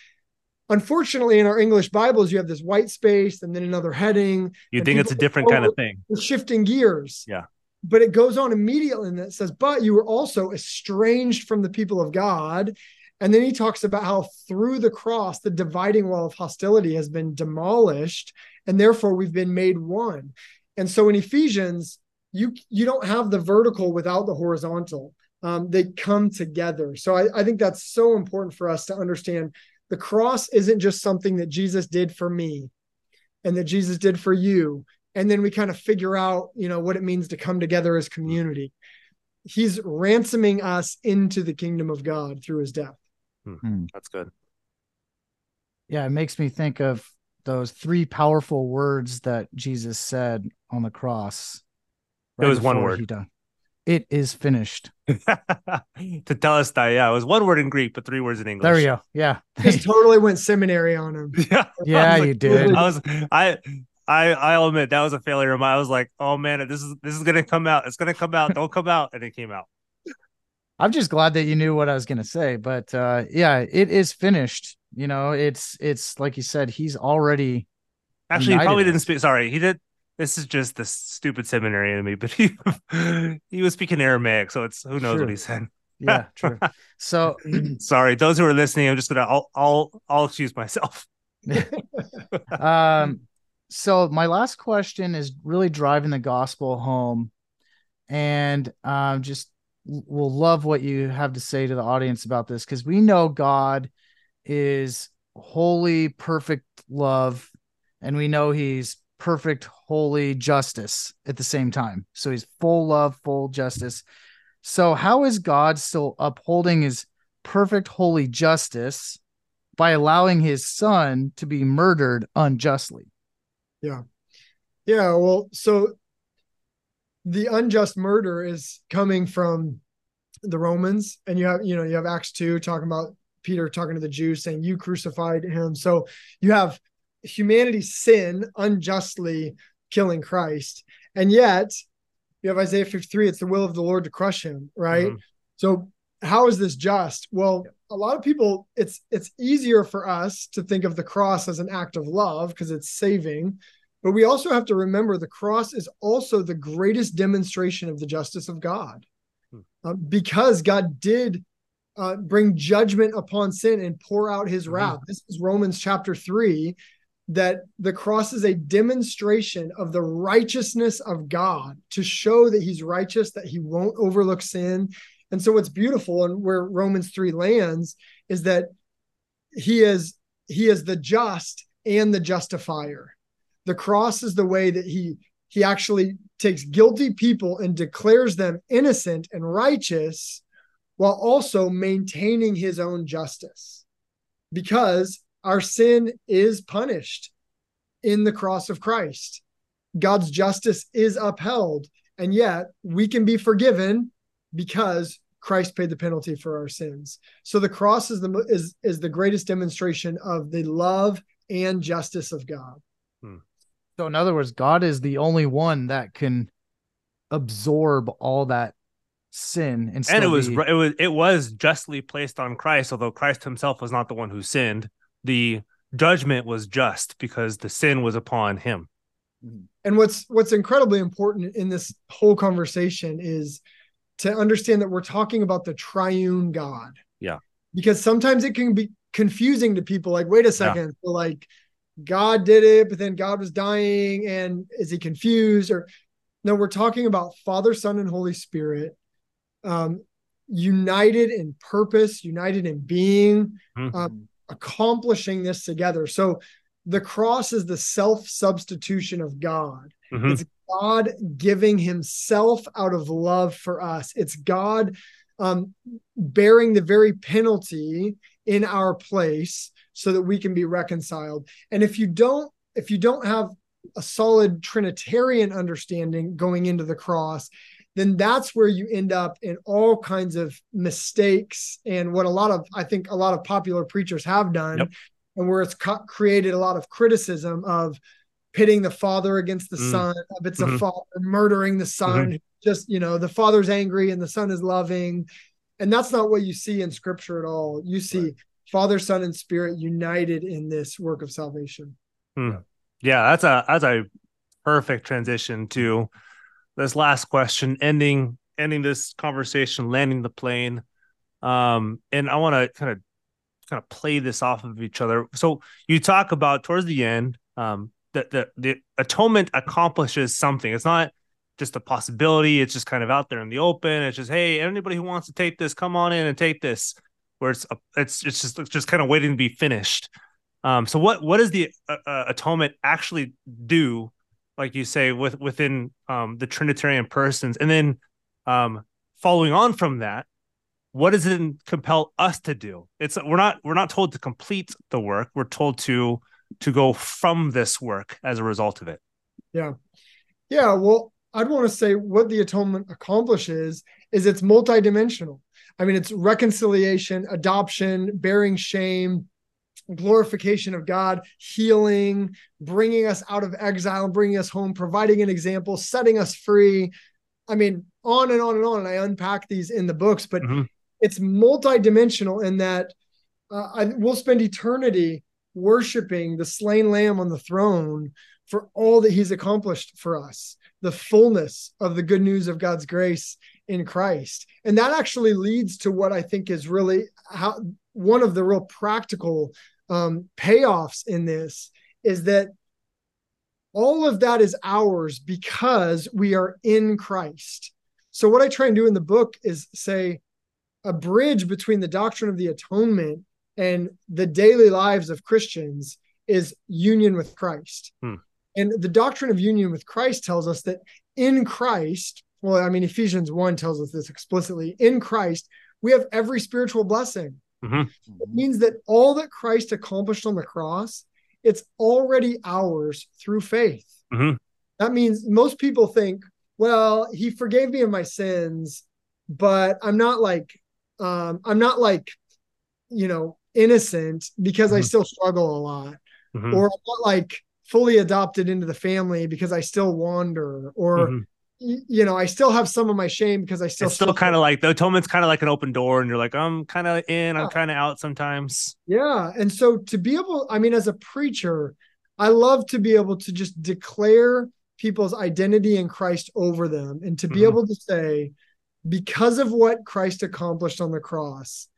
Unfortunately, in our English Bibles, you have this white space and then another heading. You think it's a different kind of thing. Shifting gears. Yeah. But it goes on immediately and it says, But you were also estranged from the people of God. And then he talks about how through the cross, the dividing wall of hostility has been demolished, and therefore we've been made one. And so in Ephesians, you you don't have the vertical without the horizontal. Um, they come together. So I, I think that's so important for us to understand. The cross isn't just something that Jesus did for me, and that Jesus did for you, and then we kind of figure out, you know, what it means to come together as community. He's ransoming us into the kingdom of God through his death. Hmm. hmm. That's good. Yeah, it makes me think of those three powerful words that Jesus said on the cross. Right it was one word. It is finished. <laughs> to tell us that, yeah, it was one word in Greek, but three words in English. There we go. Yeah, just totally went seminary on him. <laughs> Yeah, yeah, like, you did. I was, I, I, I'll admit that was a failure of mine. I was like, oh man, this is this is gonna come out. It's gonna come out. Don't come out, and it came out. I'm just glad that you knew what I was gonna say, but uh, yeah, it is finished. You know, it's it's like you said, he's already. Actually, he probably didn't speak. Sorry, he did. This is just the stupid seminary in me, <laughs> but he he was speaking Aramaic, so it's who knows true. what he said. yeah, true. <laughs> So <clears throat> sorry, those who are listening, I'm just gonna I'll I'll, I'll excuse myself. <laughs> um, so my last question is really driving the gospel home, and um, just will love what you have to say to the audience about this because we know God is holy, perfect love, and we know He's perfect, holy justice at the same time. So He's full love, full justice. So, how is God still upholding His perfect, holy justice by allowing His Son to be murdered unjustly? Yeah. Yeah. Well, so the unjust murder is coming from the Romans, and you have you know you have Acts two talking about Peter talking to the Jews saying you crucified him. So you have humanity's sin unjustly killing Christ, and yet you have Isaiah 53. It's the will of the Lord to crush him, right? Mm-hmm. So how is this just? Well, a lot of people it's it's easier for us to think of the cross as an act of love because it's saving but we also have to remember the cross is also the greatest demonstration of the justice of God. Hmm. Uh, because God did uh, bring judgment upon sin and pour out his mm-hmm. wrath. Mm-hmm. This is Romans chapter 3 that the cross is a demonstration of the righteousness of God to show that he's righteous, that he won't overlook sin. And so what's beautiful and where Romans 3 lands is that he is he is the just and the justifier. The cross is the way that he he actually takes guilty people and declares them innocent and righteous while also maintaining his own justice. Because our sin is punished in the cross of Christ. God's justice is upheld and yet we can be forgiven because Christ paid the penalty for our sins. So the cross is the is is the greatest demonstration of the love and justice of God. Hmm. So in other words, God is the only one that can absorb all that sin and, and it was be... it was it was justly placed on Christ, although Christ himself was not the one who sinned. The judgment was just because the sin was upon him. Mm-hmm. And what's what's incredibly important in this whole conversation is to understand that we're talking about the triune God. Yeah. Because sometimes it can be confusing to people like wait a second, yeah. so like God did it, but then God was dying, and is he confused? Or no, we're talking about Father, Son, and Holy Spirit, um, united in purpose, united in being, mm-hmm. um, accomplishing this together. So the cross is the self substitution of God. Mm-hmm. It's God giving himself out of love for us. It's God um, bearing the very penalty in our place so that we can be reconciled. And if you don't, if you don't have a solid Trinitarian understanding going into the cross, then that's where you end up in all kinds of mistakes and what a lot of I think a lot of popular preachers have done, yep. and where it's co- created a lot of criticism of pitting the father against the mm. son. If it's mm-hmm. a father murdering the son, mm-hmm. just you know the father's angry and the son is loving, and that's not what you see in scripture at all. You see right. Father, Son, and Spirit united in this work of salvation. Mm. Yeah, that's a that's a perfect transition to this last question, ending ending this conversation, landing the plane. Um, and I want to kind of kind of play this off of each other. So you talk about towards the end, um, that the the atonement accomplishes something. It's not just a possibility. It's just kind of out there in the open. It's just, hey, anybody who wants to take this, come on in and take this. Where it's a, it's it's just it's just kind of waiting to be finished. Um, so what what does the uh, uh, atonement actually do like you say, with within um, the Trinitarian persons, and then um, following on from that, what does it compel us to do? It's we're not we're not told to complete the work. We're told to to go from this work as a result of it. Yeah, yeah. Well, I'd want to say what the atonement accomplishes is it's multidimensional. I mean, it's reconciliation, adoption, bearing shame, glorification of God, healing, bringing us out of exile, bringing us home, providing an example, setting us free. I mean, on and on and on. And I unpack these in the books, but mm-hmm. it's multidimensional in that uh, I, we'll spend eternity worshiping the slain lamb on the throne for all that he's accomplished for us, the fullness of the good news of God's grace in Christ. And that actually leads to what I think is really how one of the real practical um, payoffs in this is that all of that is ours because we are in Christ. So, what I try and do in the book is say a bridge between the doctrine of the atonement and the daily lives of Christians is union with Christ. Hmm. And the doctrine of union with Christ tells us that in Christ, well, I mean, Ephesians 1 tells us this explicitly in Christ, we have every spiritual blessing. Mm-hmm. It means that all that Christ accomplished on the cross, it's already ours through faith. Mm-hmm. That means most people think, well, he forgave me of my sins, but I'm not like, um, I'm not like, you know, innocent because mm-hmm. I still struggle a lot, mm-hmm. or I'm not like fully adopted into the family because I still wander, or mm-hmm you know, I still have some of my shame because I still it's still kind of like the atonement's kind of like an open door, and you're like, I'm kind of in, I'm kind of out sometimes. Yeah, and so to be able, I mean, as a preacher, I love to be able to just declare people's identity in Christ over them, and to be mm-hmm. able to say, because of what Christ accomplished on the cross,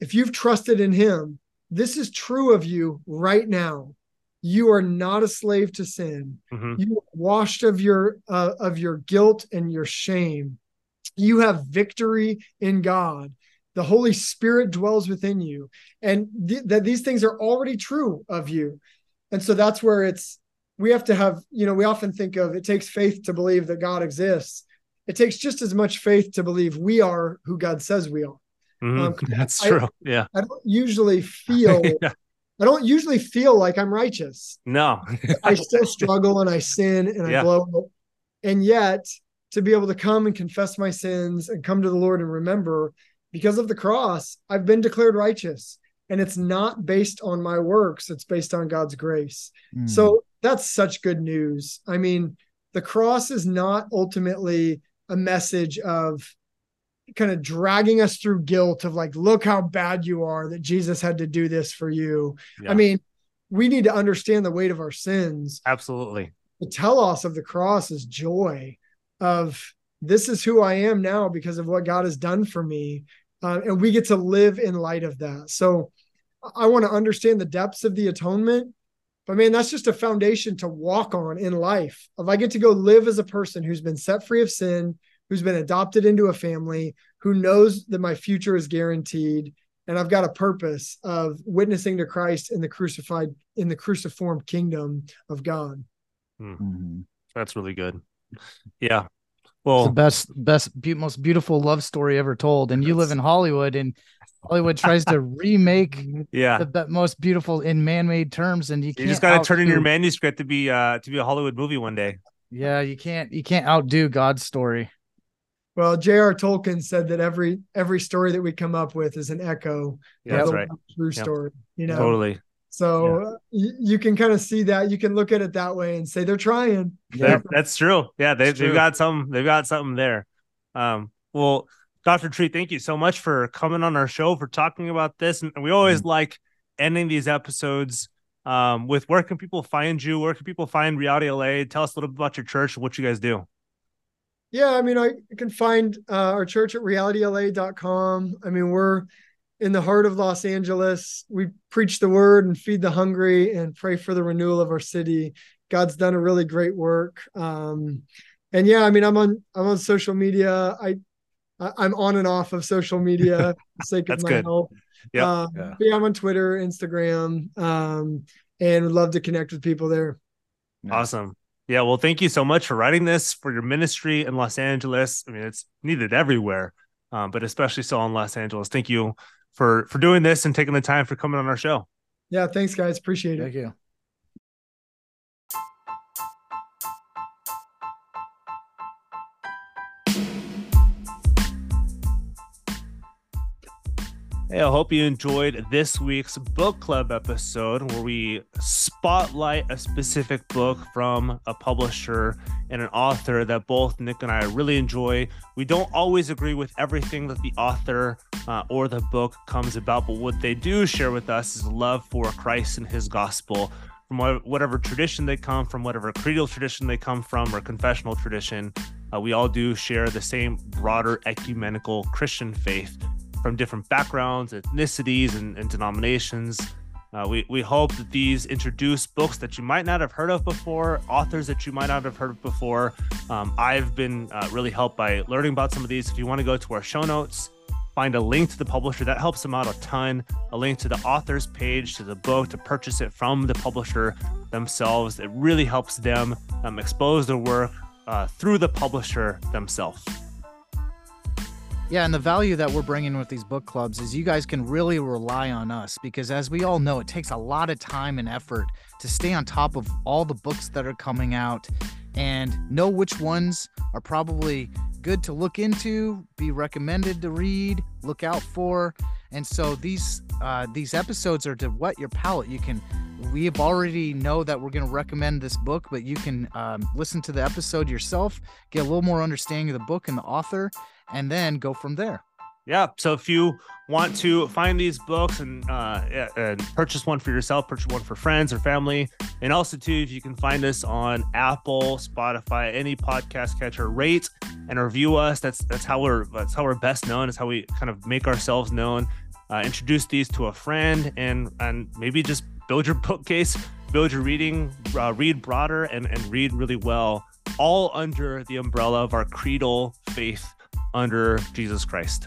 if you've trusted in Him, this is true of you right now. You are not a slave to sin. Mm-hmm. you are washed of your uh, of your guilt and your shame. You have victory in god. The holy spirit dwells within you. And th- that these things are already true of you. And so that's where it's we have to have you know we often think of it takes faith to believe that god exists. It takes just as much faith to believe we are who god says we are mm-hmm. um, <laughs> that's true yeah i don't usually feel <laughs> yeah. I don't usually feel like I'm righteous. No. I still struggle and I sin and I blow up. And yet to be able to come and confess my sins and come to the Lord and remember because of the cross, I've been declared righteous. And it's not based on my works, it's based on God's grace. Mm. So that's such good news. I mean, the cross is not ultimately a message of kind of dragging us through guilt of like, look how bad you are that Jesus had to do this for you. Yeah. I mean, we need to understand the weight of our sins. Absolutely. The telos of the cross is joy of this is who I am now because of what God has done for me. Uh, and we get to live in light of that. So I want to understand the depths of the atonement. But man, that's just a foundation to walk on in life. If I get to go live as a person who's been set free of sin, who's been adopted into a family, who knows that my future is guaranteed, and I've got a purpose of witnessing to Christ in the crucified in the cruciform kingdom of God. Hmm. Mm-hmm. That's really good. Yeah. It's Well, the best, best, be- most beautiful love story ever told. And you live in Hollywood, and Hollywood tries to <laughs> remake yeah. the be- most beautiful in man-made terms, and you You can't. just got to turn in your manuscript to be uh to be a Hollywood movie one day. Yeah, you can't. You can't outdo God's story. Well, J.R. Tolkien said that every every story that we come up with is an echo Yeah, of that's the right. true Yep. story. You know, Totally. so uh, you, you can kind of see that. You can look at it that way and say they're trying. That- that's true. Yeah, they, they've got some. They've got something there. Um, well, Dr. Treat, thank you so much for coming on our show for talking about this. And we always Mm-hmm. like ending these episodes um, with where can people find you? Where can people find Reality LA? Tell us a little bit about your church and what you guys do. Yeah, I mean, I you can find uh, our church at realityla.com. I mean, we're in the heart of Los Angeles. We preach the word and feed the hungry and pray for the renewal of our city. God's done a really great work. Um, and yeah, I mean, I'm on I'm on social media. I I- I'm on and off of social media <laughs> for the sake of That's my good. health. Yep. Um, Yeah. but yeah, I'm on Twitter, Instagram, um, and would love to connect with people there. Yeah. Awesome. Yeah. Well, thank you so much for writing this for your ministry in Los Angeles. I mean, it's needed everywhere, um, but especially so in Los Angeles. Thank you for for doing this and taking the time for coming on our show. Yeah, thanks, guys. Appreciate it. Thank you. Hey, I hope you enjoyed this week's book club episode where we spotlight a specific book from a publisher and an author that both Nick and I really enjoy. We don't always agree with everything that the author uh, or the book comes about, but what they do share with us is love for Christ and his gospel from whatever tradition they come from, whatever creedal tradition they come from, or confessional tradition. Uh, we all do share the same broader ecumenical Christian faith from different backgrounds, ethnicities, and, and denominations. Uh, we, we hope that these introduce books that you might not have heard of before, authors that you might not have heard of before. Um, I've been uh, really helped by learning about some of these. If you want to go to our show notes, find a link to the publisher, that helps them out a ton. A link to the author's page, to the book, to purchase it from the publisher themselves. It really helps them um, expose their work uh, through the publisher themselves. Yeah, and the value that we're bringing with these book clubs is you guys can really rely on us because, as we all know, it takes a lot of time and effort to stay on top of all the books that are coming out and know which ones are probably good to look into, be recommended to read, look out for. And so these uh, these episodes are to whet your palate. You can we have already know that we're going to recommend this book, but you can um, listen to the episode yourself, get a little more understanding of the book and the author, and then go from there. Yeah so if you want to find these books and uh and purchase one for yourself purchase one for friends or family and also too if you can find us on apple spotify any podcast catcher rate and review us. That's that's how we're that's how we're best known. Is how we kind of make ourselves known. Uh, introduce these to a friend and and maybe just build your <laughs> bookcase build your reading uh, read broader and and read really well all under the umbrella of our creedal faith under jesus christ